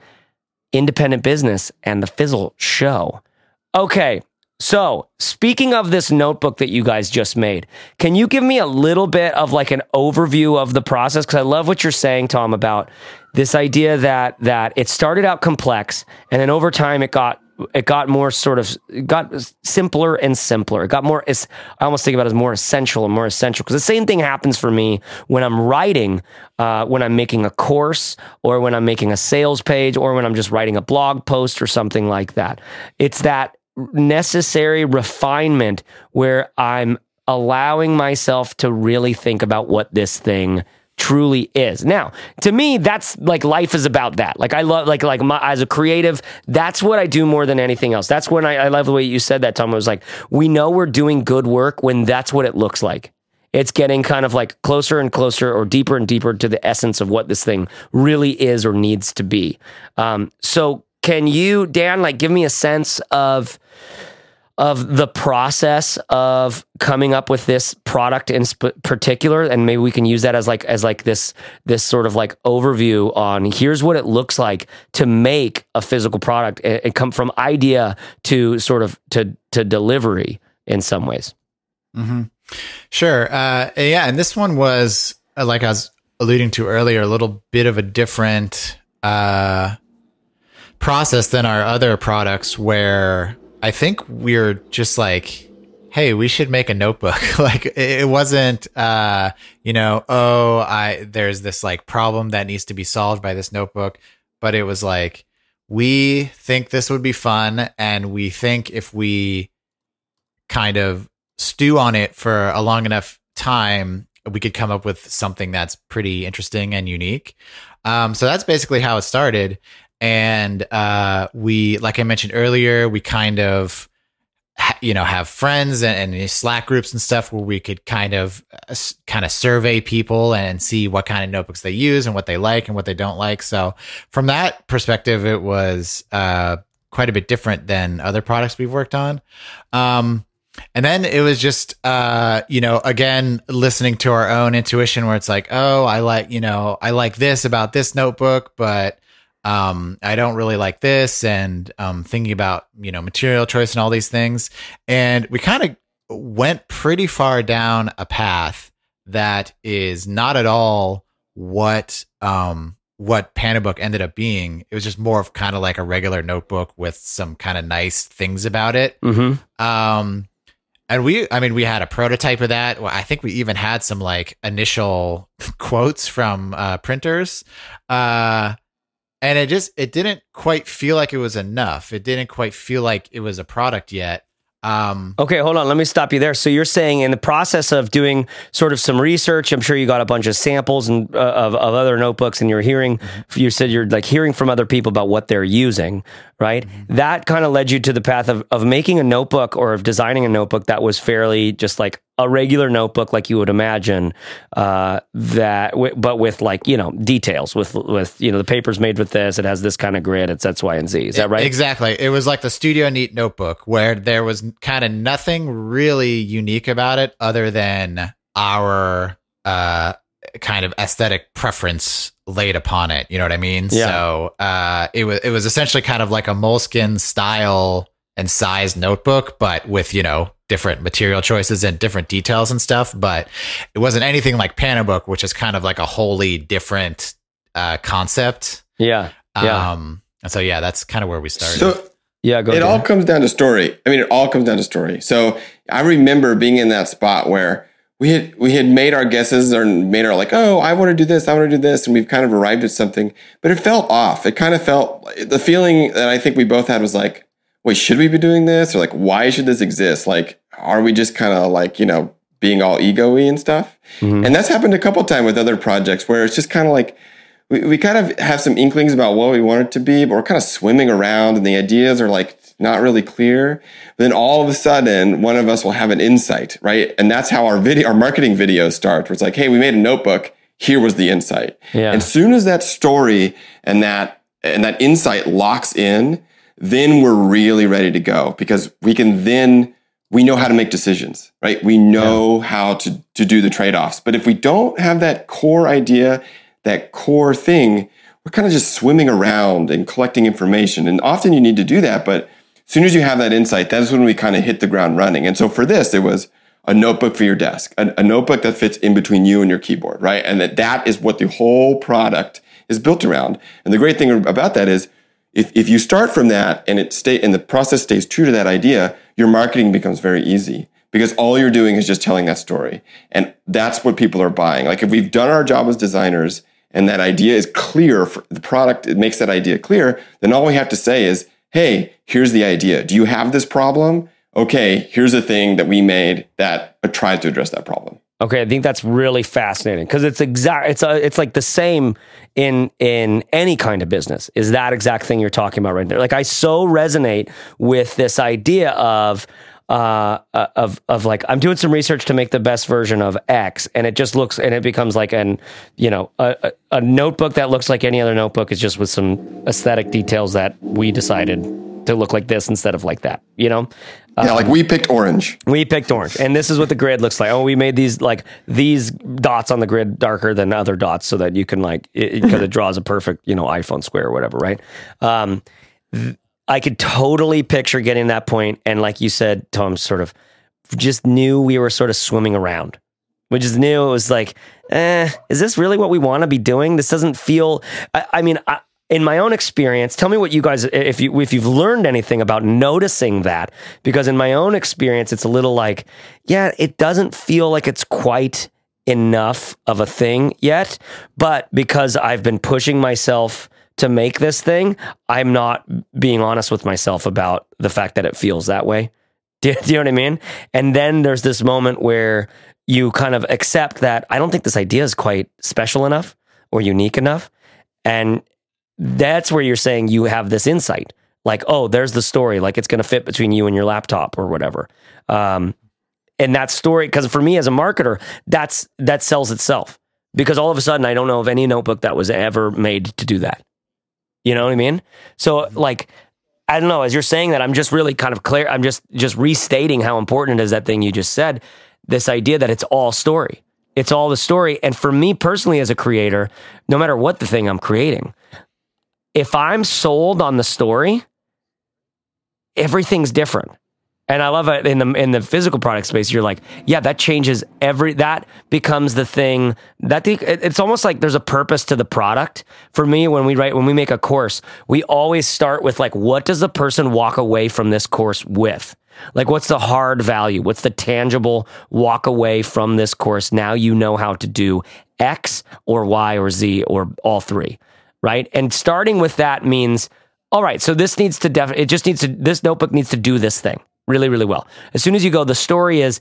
independent business and the Fizzle Show. Okay, so speaking of this notebook that you guys just made, can you give me a little bit of like an overview of the process? Because I love what you're saying, Tom, about this idea that that it started out complex and then over time it got it got more sort of got simpler and simpler. It got more. I almost think about it as more essential and more essential because the same thing happens for me when I'm writing, uh, when I'm making a course, or when I'm making a sales page, or when I'm just writing a blog post or something like that. It's that necessary refinement where I'm allowing myself to really think about what this thing truly is. Now, to me, that's like life is about that. Like I love, like like my, as a creative, that's what I do more than anything else. That's when I, I love the way you said that, Tom. I was like, we know we're doing good work when that's what it looks like. It's getting kind of like closer and closer or deeper and deeper to the essence of what this thing really is or needs to be. Um, so can you, Dan, like give me a sense of of the process of coming up with this product in sp- particular? And maybe we can use that as like as like this this sort of like overview on here's what it looks like to make a physical product and, come from idea to sort of to to delivery in some ways. Mm-hmm. sure. Uh, yeah and this one was uh, like i was alluding to earlier a little bit of a different uh, process than our other products where I think we're just like, hey, we should make a notebook. (laughs) like it wasn't, uh, you know, oh, I there's this like problem that needs to be solved by this notebook, but it was like we think this would be fun, and we think if we kind of stew on it for a long enough time, we could come up with something that's pretty interesting and unique. Um, so that's basically how it started and uh, we like i mentioned earlier we kind of ha- you know have friends and, and, slack groups and stuff where we could kind of uh, kind of survey people and see what kind of notebooks they use and what they like and what they don't like. So from that perspective it was uh, quite a bit different than other products we've worked on. Um, and then it was just uh, you know again listening to our own intuition where it's like oh i like you know i like this about this notebook but um, I don't really like this, and um, thinking about you know material choice and all these things, and we kind of went pretty far down a path that is not at all what um what Panobook ended up being. It was just more of kind of like a regular notebook with some kind of nice things about it. Mm-hmm. Um, and we, I mean, we had a prototype of that. Well, I think we even had some like initial (laughs) quotes from uh, printers. Uh, and it just it didn't quite feel like it was enough it didn't quite feel like it was a product yet Um, Okay, hold on. Let me stop you there. So you're saying in the process of doing sort of some research, I'm sure you got a bunch of samples and uh, of, of other notebooks, and you're hearing. You said you're like hearing from other people about what they're using, right? That kind of led you to the path of of making a notebook or of designing a notebook that was fairly just like a regular notebook, like you would imagine. Uh, that, w- but with like you know details, with with you know the paper's made with this, it has this kind of grid, it's X, Y, and Z. Is that right? Exactly. It was like the Studio Neat notebook where there was kind of nothing really unique about it other than our uh, kind of aesthetic preference laid upon it. You know what I mean? Yeah. So uh, it was it was essentially kind of like a moleskin style and size notebook, but with you know different material choices and different details and stuff. But it wasn't anything like Panobook, which is kind of like a wholly different uh, concept. Yeah, yeah, Um, and so yeah, that's kind of where we started. So yeah. Go. it Dan. all comes down to story. I mean, it all comes down to story. So I remember being in that spot where we had we had made our guesses or made our like, oh, I want to do this, I want to do this, and we've kind of arrived at something, but it felt off. It kind of felt the feeling that I think we both had was like, wait, should we be doing this, or like, why should this exist? Like, are we just kind of like you know being all ego-y and stuff? Mhm. And that's happened a couple times with other projects where it's just kind of like we, we kind of have some inklings about what we want it to be, but we're kind of swimming around and the ideas are like not really clear. But then all of a sudden, one of us will have an insight, right? And that's how our video, our marketing videos start, where it's like, hey, we made a notebook. Here was the insight. Yeah. And soon as that story and that and that insight locks in, then we're really ready to go because we can then we know how to make decisions, right? We know how to to do the trade-offs. But if we don't have that core idea, that core thing, we're kind of just swimming around and collecting information. And often you need to do that, but as soon as you have that insight, that's when we kind of hit the ground running. And so for this, it was a notebook for your desk, a, a notebook that fits in between you and your keyboard, right? And that that is what the whole product is built around. And the great thing about that is if, if you start from that and it stay and the process stays true to that idea, your marketing becomes very easy because all you're doing is just telling that story. And that's what people are buying. Like if we've done our job as designers and that idea is clear for the product, it makes that idea clear, then all we have to say is, hey, here's the idea. Do you have this problem? Okay, here's a thing that we made that tried to address that problem. Okay, I think that's really fascinating because it's exact. It's a, it's like the same in in any kind of business. Is that exact thing you're talking about right there? Like I so resonate with this idea of uh of of like I'm doing some research to make the best version of X, and it just looks and it becomes like an you know a, a, a notebook that looks like any other notebook is just with some aesthetic details that we decided to look like this instead of like that. You know. Yeah, like we picked orange. We picked orange, and this is what the grid looks like. Oh, we made these like these dots on the grid darker than other dots, so that you can like because it, it, (laughs) draws a perfect you know iPhone square or whatever, right? Um, th- I could totally picture getting that point, and like you said, Tom, sort of just knew we were sort of swimming around. We just knew it was like, eh, is this really what we want to be doing? This doesn't feel. I, I mean. I, in my own experience, tell me what you guys if you if you've learned anything about noticing that because in my own experience it's a little like yeah, it doesn't feel like it's quite enough of a thing yet, but because I've been pushing myself to make this thing, I'm not being honest with myself about the fact that it feels that way. Do, (laughs) do you know what I mean? And then there's this moment where you kind of accept that I don't think this idea is quite special enough or unique enough and that's where you're saying you have this insight. Like oh there's the story. Like it's going to fit between you and your laptop or whatever. Um, and that story because for me as a marketer that's that sells itself. Because all of a sudden i don't know of any notebook that was ever made to do that. You know what i mean? So like i don't know as you're saying that i'm just really kind of clear i'm just just restating how important it is that thing you just said this idea that it's all story. It's all the story. And for me personally as a creator no matter what the thing i'm creating if I'm sold on the story, everything's different. And I love it in the in the physical product space. You're like, yeah, that changes every. That becomes the thing. That the, it's almost like there's a purpose to the product. For me, when we write, when we make a course, we always start with like, what does the person walk away from this course with? Like, what's the hard value? What's the tangible walk away from this course? Now you know how to do X or Y or Z or all three right? And starting with that means, all right, so this needs to definitely, it just needs to, this notebook needs to do this thing. really, really well. As soon as you go, the story is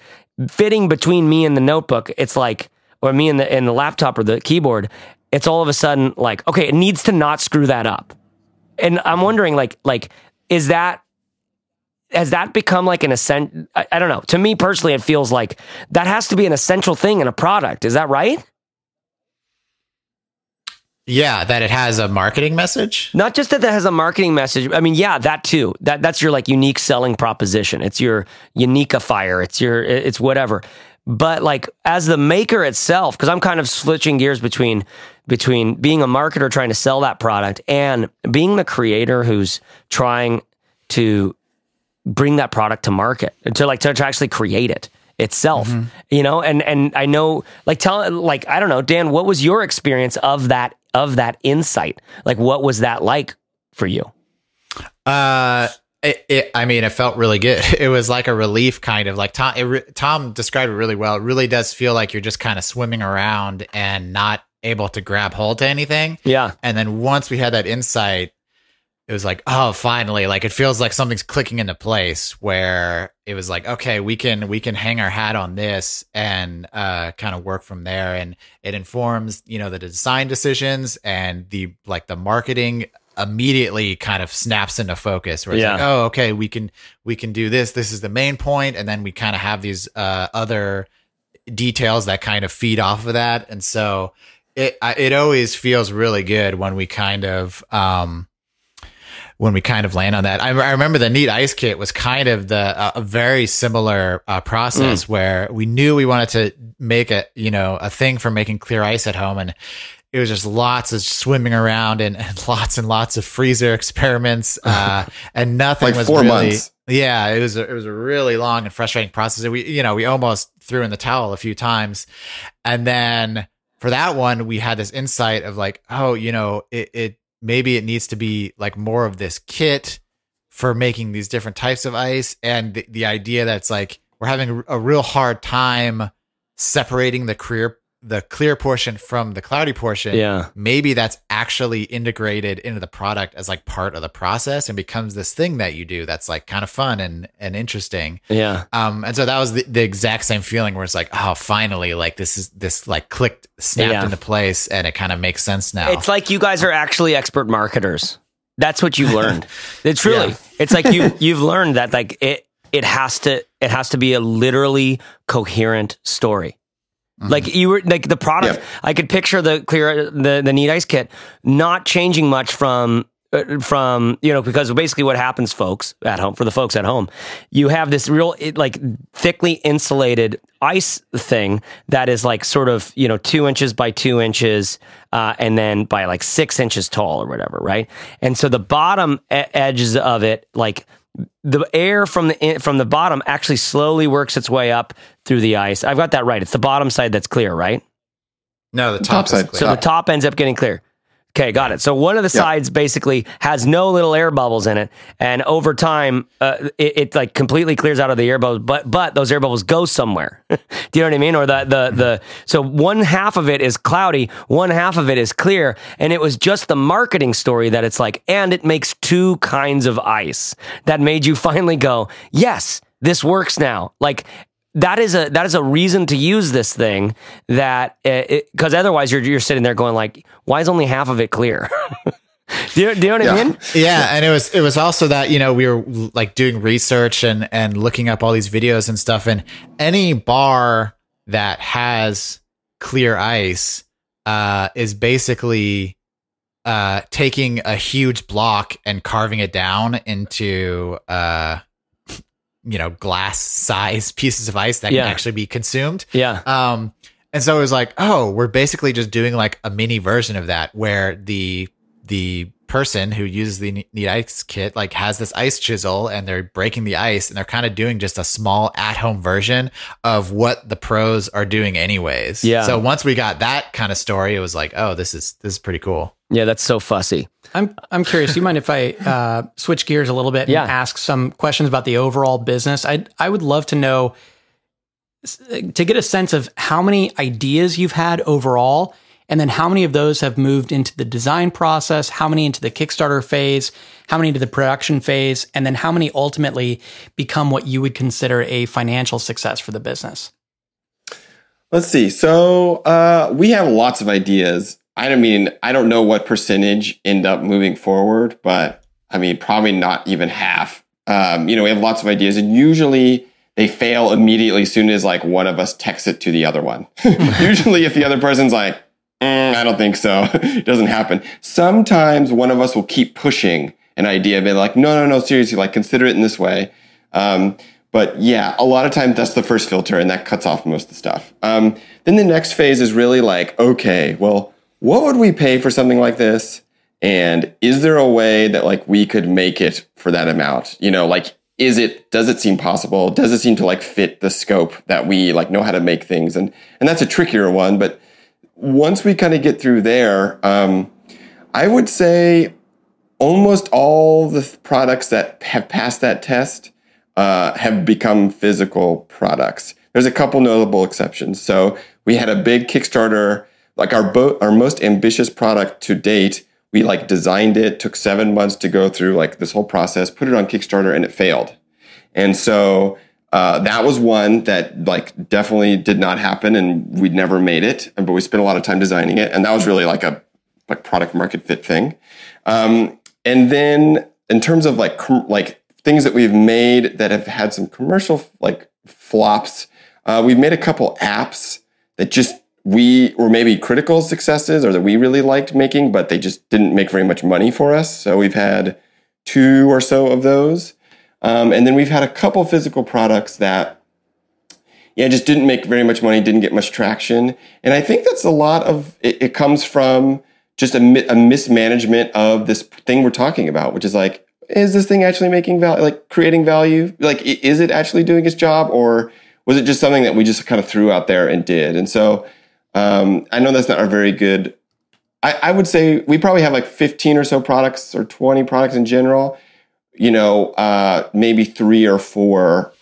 fitting between me and the notebook. It's like, or me and the and the laptop or the keyboard. It's all of a sudden like, okay, it needs to not screw that up. And I'm wondering, like, like is that has that become like an essential? I, I don't know. To me personally, it feels like that has to be an essential thing in a product. Is that right? Yeah, that it has a marketing message. Not just that that has a marketing message. I mean, yeah, that too. That that's your like unique selling proposition. It's your uniqueifier. It's your it's whatever. But like as the maker itself, because I'm kind of switching gears between between being a marketer trying to sell that product and being the creator who's trying to bring that product to market to like to, to actually create it itself Mm-hmm. you know and and i know like tell like i don't know dan what was your experience of that of that insight like what was that like for you Uh, it, it, I mean, it felt really good. (laughs) It was like a relief, kind of like Tom. It Tom described it really well. It really does feel like you're just kind of swimming around and not able to grab hold to anything. yeah And then once we had that insight, it was like, oh, finally, like it feels like something's clicking into place where it was like, okay, we can we can hang our hat on this and uh, kind of work from there. And it informs, you know, the design decisions and the like the marketing immediately kind of snaps into focus where it's Yeah. like, oh, okay, we can we can do this. This is the main point, and then we kind of have these uh, other details that kind of feed off of that. And so it it always feels really good when we kind of um when we kind of land on that. I, I remember the neat ice kit was kind of the uh, a very similar uh, process where we knew we wanted to make a you know a thing for making clear ice at home and it was just lots of swimming around and, and (laughs) lots and lots of freezer experiments (laughs) uh, and nothing Like was four really months. yeah, it was a, it was a really long and frustrating process. We you know we almost threw in the towel a few times, and then for that one we had this insight of like, oh, you know, it, it maybe it needs to be like more of this kit for making these different types of ice, and the, the idea that's like we're having a real hard time separating the clear the clear portion from the cloudy portion Yeah. maybe that's actually integrated into the product as like part of the process and becomes this thing that you do that's like kind of fun and and interesting yeah um and so that was the, the exact same feeling where it's like oh finally like this is this like clicked snapped Yeah. into place and it kind of makes sense now It's like you guys are actually expert marketers. That's what you've learned. (laughs) it's really. Yeah. It's like you (laughs) you've learned that like it it has to it has to be a literally coherent story. Like you were like the product. Yep. I could picture the clear the the neat ice kit not changing much from uh, from you know because basically what happens folks at home for the folks at home you have this real like thickly insulated ice thing that is like sort of you know two inches by two inches uh, and then by like six inches tall or whatever right and so the bottom e- edges of it like the air from the in, from the bottom actually slowly works its way up through the ice i've got that right it's the bottom side that's clear right no the Top top, side. is clear. so the top ends up getting clear. Okay, got it. So one of the Yeah. sides basically has no little air bubbles in it, and over time, uh, it, it like completely clears out of the air bubbles. But but those air bubbles go somewhere. (laughs) Do you know what I mean? Or the the the so one half of it is cloudy, one half of it is clear, and it was just the marketing story that it's like, and it makes two kinds of ice that made you (laughs) finally go, yes, this works now. Like that is a that is a reason to use this thing that because otherwise you're you're sitting there going like why is only half of it clear (laughs) do, you, do you know what I Yeah. mean yeah and it was it was also that you know we were like doing research and and looking up all these videos and stuff and any bar that has clear ice uh is basically uh taking a huge block and carving it down into uh you know glass size (laughs) pieces of ice that Yeah. can actually be consumed yeah um, and so it was like, oh, we're basically just doing like a mini version of that, where the the person who uses the neat ice kit like has this ice chisel and they're breaking the ice and they're kind of doing just a small at home version of what the pros are doing anyways. Yeah. So once we got that kind of story, it was like, oh, this is this is pretty cool. Yeah that's so fussy I'm I'm curious. Do you mind if I uh, switch gears a little bit Yeah. and ask some questions about the overall business? I I would love to know to get a sense of how many ideas you've had overall, And then how many of those have moved into the design process? How many into the Kickstarter phase? How many into the production phase? And then how many ultimately become what you would consider a financial success for the business? Let's see. So uh, we have lots of ideas. I don't mean I don't know what percentage end up moving forward, but I mean probably not even half. Um, you know, we have lots of ideas, and usually they fail immediately as soon as like one of us texts it to the other one. (laughs) usually, if the other person's like, mm, "I don't think so," (laughs) it doesn't happen. Sometimes one of us will keep pushing an idea, be like, "No, no, no, seriously, like consider it in this way." Um, but yeah, a lot of times that's the first filter, and that cuts off most of the stuff. Um, then the next phase is really like, okay, well, what would we pay for something like this? And is there a way that like we could make it for that amount? You know, like, is it, does it seem possible? Does it seem to like fit the scope that we like know how to make things? And, and that's a trickier one. But once we kind of get through there, um, I would say almost all the products that have passed that test uh, have become physical products. There's a couple notable exceptions. So we had a big Kickstarter, like our bo- our most ambitious product to date. We like designed it, took seven months to go through like this whole process, put it on Kickstarter, and it failed. And so uh, that was one that like definitely did not happen, and we never made it. But we spent a lot of time designing it, and that was really like a like product market fit thing. Um, and then in terms of like com- like things that we've made that have had some commercial like flops. Uh, we've made a couple apps that just we were maybe critical successes or that we really liked making, but they just didn't make very much money for us. So we've had two or so of those. Um, and then we've had a couple physical products that, yeah, just didn't make very much money, didn't get much traction. And I think that's a lot of it, it comes from just a, a mismanagement of this thing we're talking about, which is like, is this thing actually making value, like creating value? Like, is it actually doing its job, or was it just something that we just kind of threw out there and did? And so, um, I know that's not a very good. I, I, would say we probably have like 15 or so products or 20 products in general. You know, uh, maybe three or four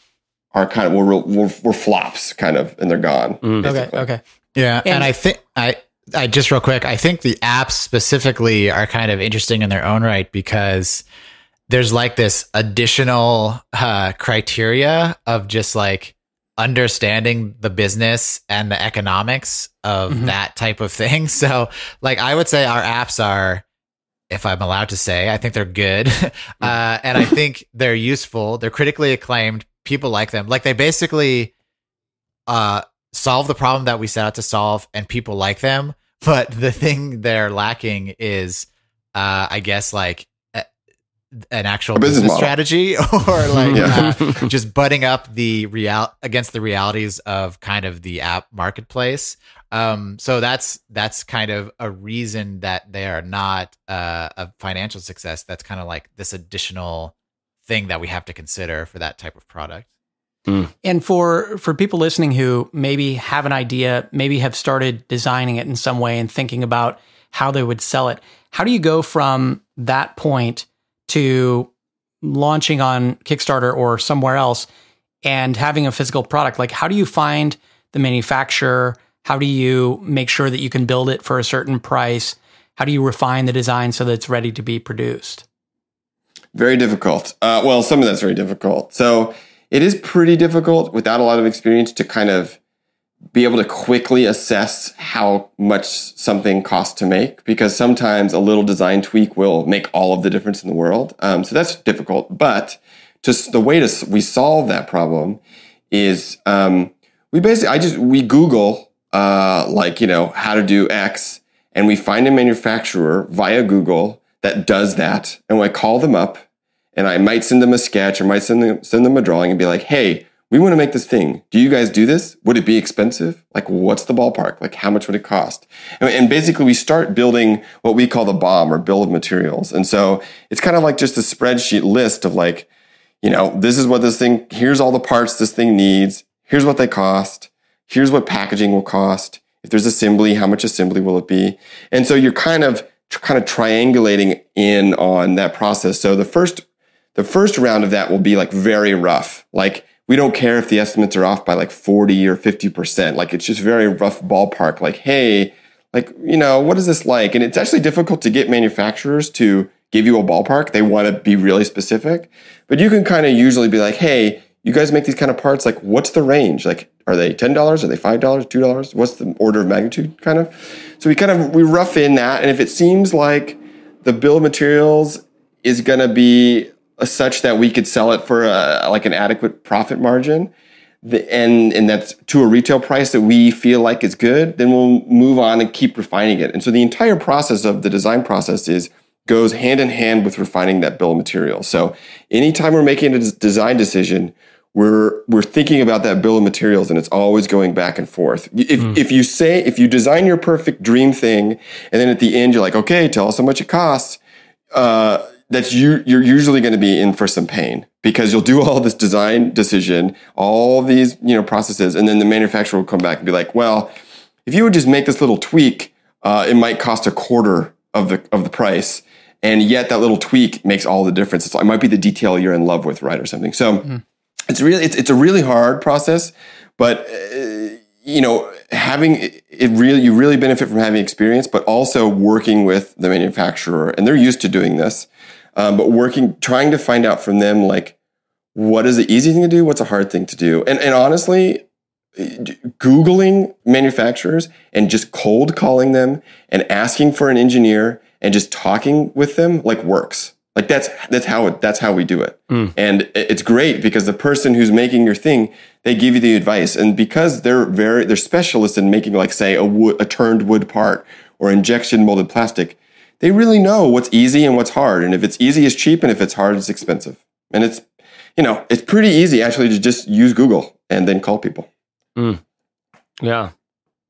are kind of we're, we're, we're flops, kind of, and they're gone. Mm. Okay. Okay. Yeah, and, and I think I I just real quick, I think the apps specifically are kind of interesting in their own right because there's like this additional uh, criteria of just like understanding the business and the economics of mm-hmm. that type of thing. (laughs) So, like, I would say our apps are, if I'm allowed to say, I think they're good. (laughs) uh, and I think they're useful. They're critically acclaimed. People like them. Like, they basically uh, solve the problem that we set out to solve, and people like them. But the thing they're lacking is, uh, I guess, like an actual business, business strategy (laughs) or like (laughs) yeah. uh, just butting up the real against the realities of kind of the app marketplace. Um, so that's that's kind of a reason that they are not uh, a financial success. That's kind of like this additional thing that we have to consider for that type of product. Mm. And for for people listening who maybe have an idea, maybe have started designing it in some way and thinking about how they would sell it, how do you go from that point to launching on Kickstarter or somewhere else and having a physical product? Like, how do you find the manufacturer? How do you make sure that you can build it for a certain price? How do you refine the design so that it's ready to be produced? Very difficult. Uh, well, some of that's very difficult. So it is pretty difficult without a lot of experience to kind of be able to quickly assess how much something costs to make because sometimes a little design tweak will make all of the difference in the world. Um, so that's difficult. But just the way to we solve that problem is um, we basically I just we Google uh, like you know how to do X and we find a manufacturer via Google that does that and I call them up and I might send them a sketch or might send them send them a drawing and be like, hey we want to make this thing. Do you guys do this? Would it be expensive? Like, what's the ballpark? Like, how much would it cost? And, basically, we start building what we call the bomb or bill of materials. And so it's kind of like just a spreadsheet list of like, you know, this is what this thing, here's all the parts this thing needs. Here's what they cost. Here's what packaging will cost. If there's assembly, how much assembly will it be? And so you're kind of, kind of triangulating in on that process. So the first, the first round of that will be like very rough. Like, we don't care if the estimates are off by like 40 or 50%. Like it's just very rough ballpark. Like, hey, like, you know, what is this like? And it's actually difficult to get manufacturers to give you a ballpark. They want to be really specific, but you can kind of usually be like, hey, you guys make these kind of parts. Like, what's the range? Like, are they ten dollars? Are they five dollars? Two dollars? What's the order of magnitude? Kind of. So we kind of we rough in that, and if it seems like the bill of materials is going to be such that we could sell it for a, like an adequate profit margin, the, and and that's to a retail price that we feel like is good, then we'll move on and keep refining it. And so the entire process of the design process is goes hand in hand with refining that bill of materials. So anytime we're making a design decision, we're we're thinking about that bill of materials and it's always going back and forth. If mm. if you say if you design your perfect dream thing and then at the end you're like, okay, tell us how much it costs, uh, that's you you're usually going to be in for some pain because you'll do all this design decision, all these you know processes, and then the manufacturer will come back and be like, well, if you would just make this little tweak, uh, it might cost a quarter of the of the price. And yet that little tweak makes all the difference. It's, it might be the detail you're in love with, right, or something. So mm it's really it's, it's a really hard process but uh, you know having it really you really benefit from having experience but also working with the manufacturer and they're used to doing this um, but working trying to find out from them like what is the easy thing to do what's a hard thing to do and, and honestly googling manufacturers and just cold calling them and asking for an engineer and just talking with them like works like that's that's how it, that's how we do it. Mm. And it's great because the person who's making your thing, they give you the advice, and because they're very they're specialists in making like say a wood, a turned wood part or injection molded plastic, they really know what's easy and what's hard. And if it's easy, it's cheap, and if it's hard, it's expensive. And it's you know it's pretty easy actually to just use Google and then call people. Mm. Yeah.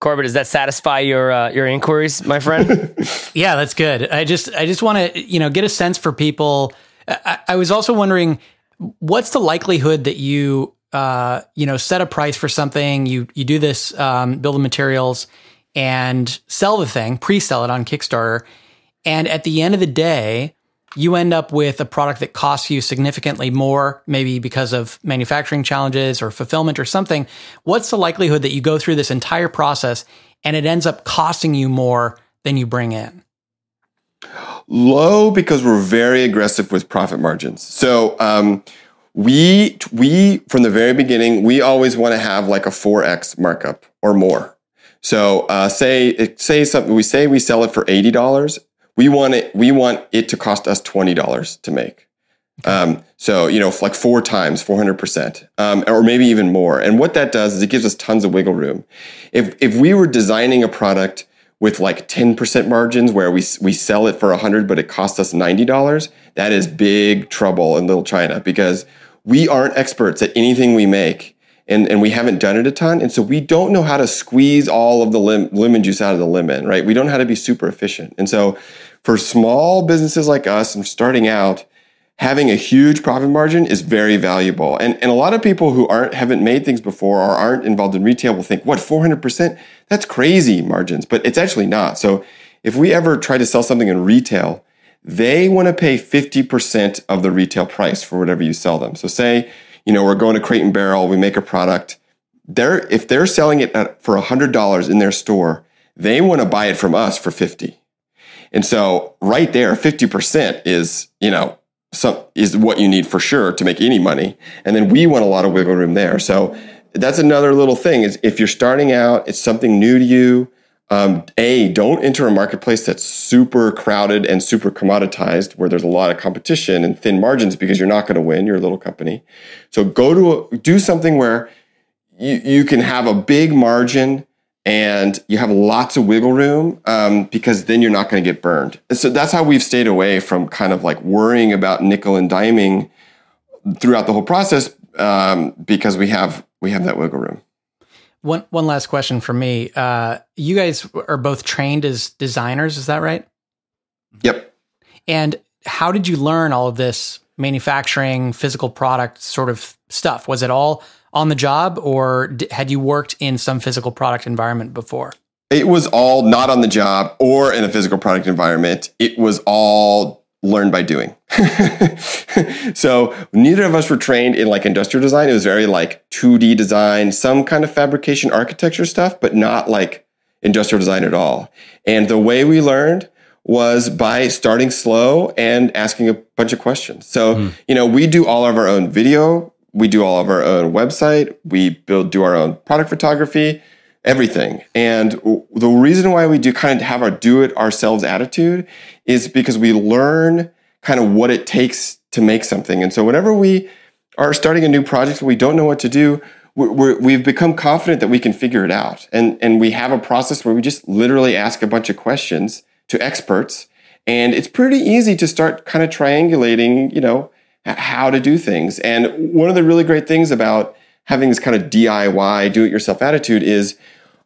Corbett, does that satisfy your uh, your inquiries, my friend? (laughs) yeah, that's good. I just I just want to you know get a sense for people. I, I, was also wondering what's the likelihood that you uh, you know set a price for something, you you do this um, build the materials and sell the thing, pre-sell it on Kickstarter, and at the end of the day, you end up with a product that costs you significantly more, maybe because of manufacturing challenges or fulfillment or something, what's the likelihood that you go through this entire process and it ends up costing you more than you bring in? Low because we're very aggressive with profit margins. So, um, we we from the very beginning we always want to have like a 4x markup or more so uh, say say something we say we sell it for $80 we want it we want it to cost us $20 to make um, so you know like four times 400% um, or maybe even more and what that does is it gives us tons of wiggle room if if we were designing a product with like 10% margins where we, we sell it for 100 but it costs us $90 that is big trouble in little china because we aren't experts at anything we make and, and we haven't done it a ton. And so we don't know how to squeeze all of the lim- lemon juice out of the lemon, right? We don't know how to be super efficient. And so for small businesses like us and starting out, having a huge profit margin is very valuable. And, and a lot of people who aren't haven't made things before or aren't involved in retail will think, what, 400%? That's crazy margins, but it's actually not. So if we ever try to sell something in retail, they want to pay 50% of the retail price for whatever you sell them. So say, you know, we're going to Crate and Barrel, we make a product. They're, if they're selling it for $100 in their store, they want to buy it from us for 50. And so right there, 50% is, you know, some is what you need for sure to make any money. And then we want a lot of wiggle room there. So that's another little thing is if you're starting out, it's something new to you. Um, a, don't enter a marketplace that's super crowded and super commoditized where there's a lot of competition and thin margins because you're not going to win. You're a little company. So go to a, do something where you, you can have a big margin and you have lots of wiggle room um, because then you're not going to get burned. So that's how we've stayed away from kind of like worrying about nickel and diming throughout the whole process um, because we have we have that wiggle room. One one last question for me. Uh, you guys are both trained as designers, is that right? Yep. And how did you learn all of this manufacturing, physical product sort of stuff? Was it all on the job, or d- had you worked in some physical product environment before? It was all not on the job or in a physical product environment. It was all learned by doing. (laughs) so neither of us were trained in like industrial design. It was very like 2D design, some kind of fabrication architecture stuff, but not like industrial design at all. And the way we learned was by starting slow and asking a bunch of questions. So, mm. you know, we do all of our own video, we do all of our own website, we build do our own product photography, everything. And the reason why we do kind of have our do it ourselves attitude is because we learn kind of what it takes to make something. And so whenever we are starting a new project we don't know what to do, we have become confident that we can figure it out. And, and we have a process where we just literally ask a bunch of questions to experts. And it's pretty easy to start kind of triangulating, you know, how to do things. And one of the really great things about having this kind of DIY, do it yourself attitude is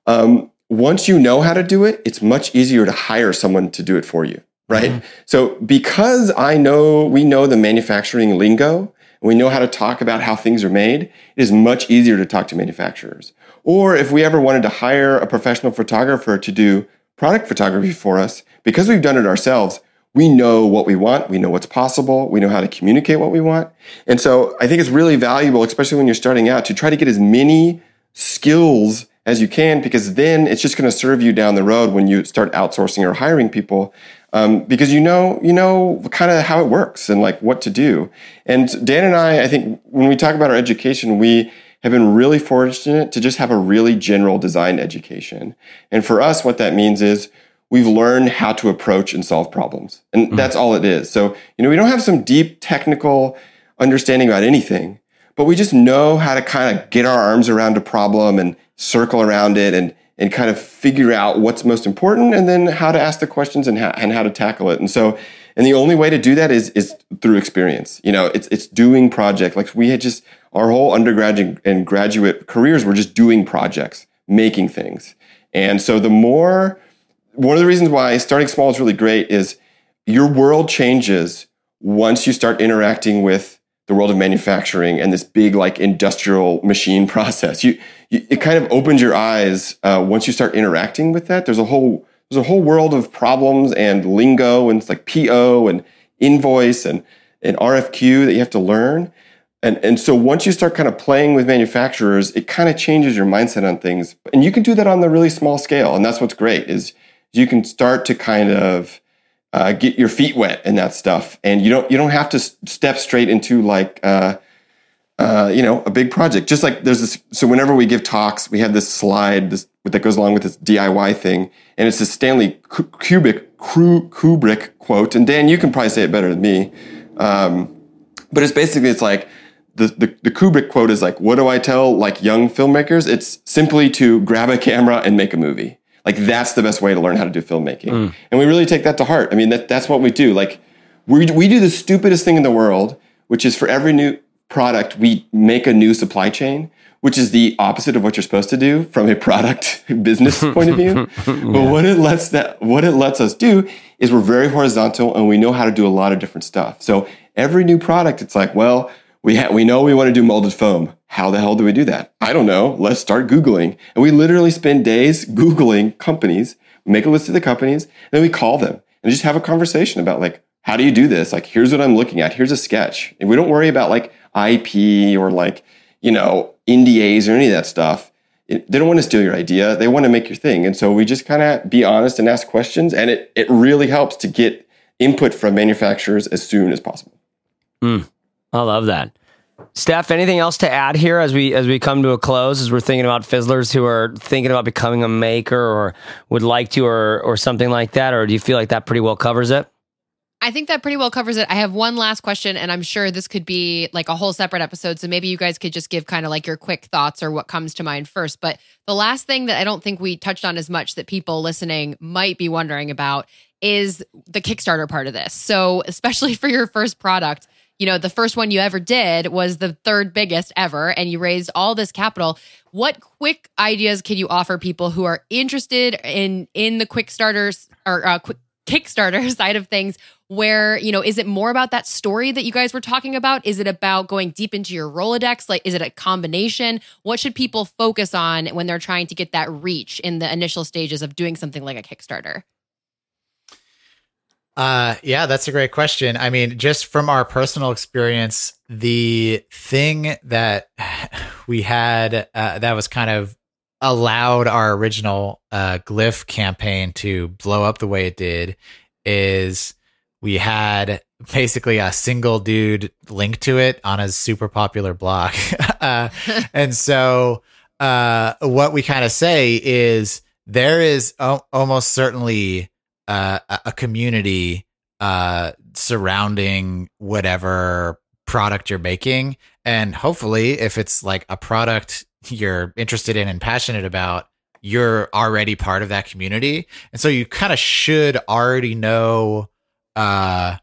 um, once you know how to do it, it's much easier to hire someone to do it for you right? Mm-hmm. So because I know we know the manufacturing lingo, we know how to talk about how things are made, it is much easier to talk to manufacturers. Or if we ever wanted to hire a professional photographer to do product photography for us, because we've done it ourselves, we know what we want, we know what's possible, we know how to communicate what we want. And so I think it's really valuable, especially when you're starting out, to try to get as many skills as you can, because then it's just going to serve you down the road when you start outsourcing or hiring people um, because you know you know kind of how it works and like what to do. And Dan and I, I think when we talk about our education, we have been really fortunate to just have a really general design education. And for us, what that means is we've learned how to approach and solve problems, and mm that's all it is. So you know we don't have some deep technical understanding about anything, but we just know how to kind of get our arms around a problem and circle around it and and kind of figure out what's most important and then how to ask the questions and how, and how to tackle it. And so, and the only way to do that is, is through experience. You know, it's, it's doing project. Like we had just, our whole undergraduate and graduate careers were just doing projects, making things. And so the more, one of the reasons why starting small is really great is your world changes once you start interacting with the world of manufacturing and this big like industrial machine (laughs) process. You, you it kind of opens your eyes uh, once you start interacting with that. There's a whole there's a whole world of problems and lingo and it's like PO and invoice and an RFQ that you have to learn. And, and so once you start kind of playing with manufacturers, it kind of changes your mindset on things. And you can do that on the really small scale. And that's what's great is you can start to kind of uh, get your feet wet and that stuff, and you don't you don't have to step straight into like uh, uh, you know a big project. Just like there's this. So whenever we give talks, we have this slide this that goes along with this DIY thing, and it's a Stanley Kubrick Kubrick quote. And Dan, you can probably say it better than me, um, but it's basically it's like. The, the, the Kubrick quote is like, what do I tell like young filmmakers? It's simply to grab a camera and make a movie. Like that's the best way to learn how to do filmmaking. Mm. And we really take that to heart. I mean, that, that's what we do. Like we, we do the stupidest thing in the world, which is for every new product, we make a new supply chain, which is the opposite of what you're supposed to do from a product (laughs) business point of view. (laughs) yeah. But what it lets that, what it lets us do is we're very horizontal and we know how to do a lot of different stuff. So every new product, it's like, well, we ha- we know we want to do molded foam. How the hell do we do that? I don't know. Let's start Googling. And we literally spend days Googling companies, make a list of the companies, and then we call them and just have a conversation about like, how do you do this? Like, here's what I'm looking at. Here's a sketch. And we don't worry about like IP or like, you know, NDAs or any of that stuff. It, they don't want to steal your idea. They want to make your thing. And so we just kind of be honest and ask questions. And it, it really helps to get input from manufacturers as soon as possible. Mm, I love that. Steph, anything else to add here as we as we come to a close? As we're thinking about fizzlers who are thinking about becoming a maker or would like to, or or something like that, or do you feel like that pretty well covers it? I think that pretty well covers it. I have one last question, and I'm sure this could be like a whole separate episode. So maybe you guys could just give kind of like your quick thoughts or what comes to mind first. But the last thing that I don't think we touched on as much that people listening might be wondering about is the Kickstarter part of this. So, especially (laughs) for your first product, you know, the first one you ever did was the third biggest ever, and you raised all this capital. What quick ideas can you offer people who are interested in in the quick starters or uh, quick Kickstarter (laughs) side of things? Where you know, is it more about that story that you guys were talking about? Is it about going deep into your Rolodex? Like, is it a combination? What should people focus on when they're trying to get that reach in the initial stages of doing something like a Kickstarter? Uh, yeah, that's a great question. I mean, just from our personal experience, the thing that (sighs) we had uh, that was kind of allowed our original uh, Glif campaign to blow up the way it did is we had basically a single dude link to it on his super popular blog (laughs) uh, (laughs) and so uh, what we kind of say is there is o- almost certainly uh, a a community uh, surrounding whatever product you're making. And hopefully, if it's like a product you're interested in and passionate about, you're already part of that community. And so you kind of should already know uh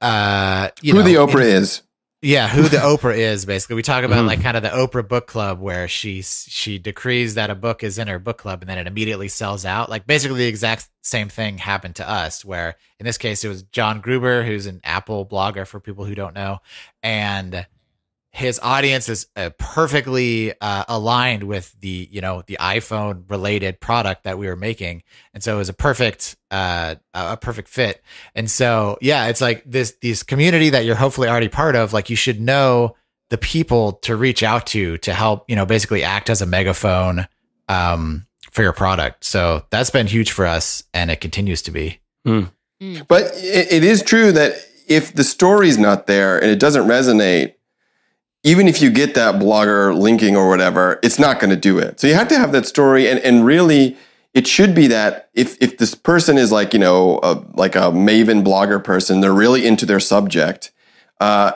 uh you Who know, the Oprah in- is. Yeah, who the (laughs) Oprah is basically. We talk about Mhm. like kind of the Oprah book club where she she decrees that a book is in her book club and then it immediately sells out. Like basically the exact same thing happened to us where in this case it was John Gruber who's an Apple blogger for people who don't know and his audience is uh, perfectly uh, aligned with the you know the iPhone related product that we were making, and so it was a perfect uh, a perfect fit. And so yeah, it's like this this community that you're hopefully already part of. Like you should know the people to reach out to to help you know basically act as a megaphone um, for your product. So that's been huge for us, and it continues to be. But it, it is true that if the story's not there and it doesn't resonate, even if you get that blogger linking or whatever, it's not going to do it. So you have to have that story, and and really, it should be that if if this person is like you know a, like a maven blogger person, they're really into their subject. Uh,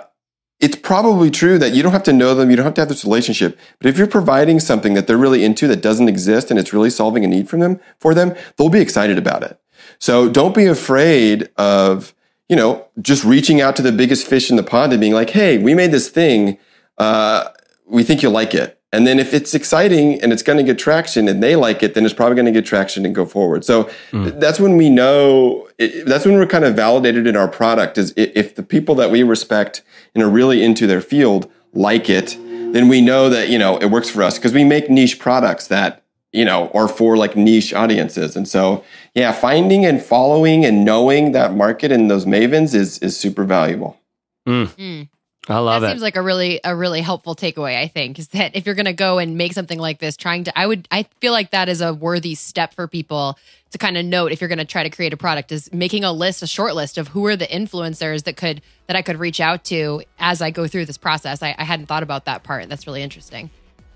it's probably true that you don't have to know them, you don't have to have this relationship. But if you're providing something that they're really into that doesn't exist and it's really solving a need from them for them, they'll be excited about it. So don't be afraid of, you know, just reaching out to the biggest fish in the pond and being like, hey, we made this thing. Uh, we think you'll like it. And then if it's exciting and it's going to get traction and they like it, then it's probably going to get traction and go forward. So th- that's when we know, it, that's when we're kind of validated in our product is if the people that we respect and are really into their field like it, then we know that, you know, it works for us because we make niche products that, you know, are for like niche audiences. And so, yeah, finding and following and knowing that market and those mavens is, is super valuable. Mm. I love that it. seems like a really a really helpful takeaway i think is that if you're going to go and make something like this trying to i would i feel like that is a worthy step for people to kind of note if you're going to try to create a product is making a list a short list of who are the influencers that could that i could reach out to as i go through this process i, I hadn't thought about that part that's really interesting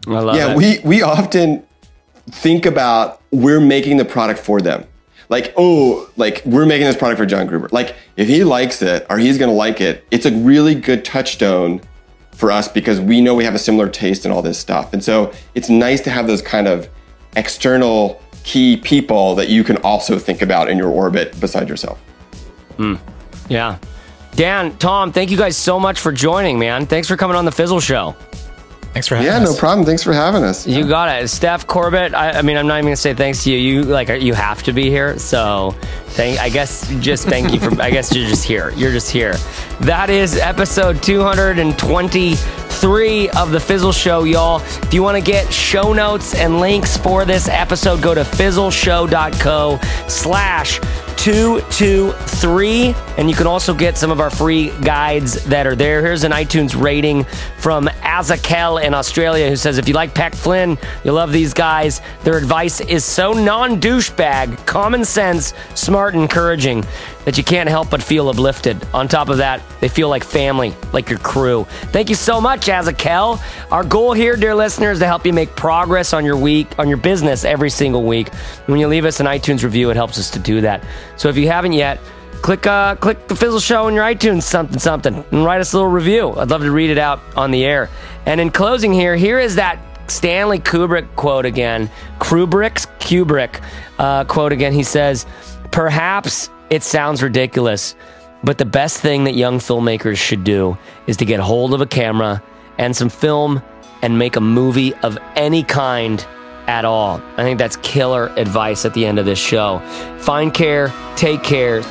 I love yeah, it. we we often think about we're making the product for them. Like, oh, like we're making this product for John Gruber. Like, if he likes it or he's gonna like it, it's a really good touchstone for us because we know we have a similar taste and all this stuff. And so it's nice to have those kind of external key people that you can also think about in your orbit beside yourself. Hmm. yeah. Dan, Tom, thank you guys so much for joining, man. Thanks for coming on the Fizzle Show. Thanks for having Yeah, us. Yeah, no problem. Thanks for having us. You got it, Steph Corbett. I, I mean, I'm not even gonna say thanks to you. You like you have to be here. So, thank. I guess just thank you for. I guess you're just here. You're just here. That is episode 223 of the Fizzle Show, y'all. If you want to get show notes and links for this episode, go to fizzleshow.co slash 223 and you can also get some of our free guides that are there here's an itunes rating from azakel in australia who says if you like Pat Flynn you'll love these guys their advice is so non-douchebag common sense smart and encouraging that you can't help but feel uplifted on top of that they feel like family like your crew thank you so much azakel our goal here dear listeners is to help you make progress on your week on your business every single week when you leave us an itunes review it helps us to do that so if you haven't yet click uh, click the Fizzle Show in your iTunes something something and write us a little review. I'd love to read it out on the air. And in closing here, here is that Stanley Kubrick quote again. Kubrick's Kubrick uh, quote again. He says, "Perhaps it sounds ridiculous, but the best thing that young filmmakers should do is to get hold of a camera and some film and make a movie of any kind." at all. I think that's killer advice at the end of this show. Find care, take care,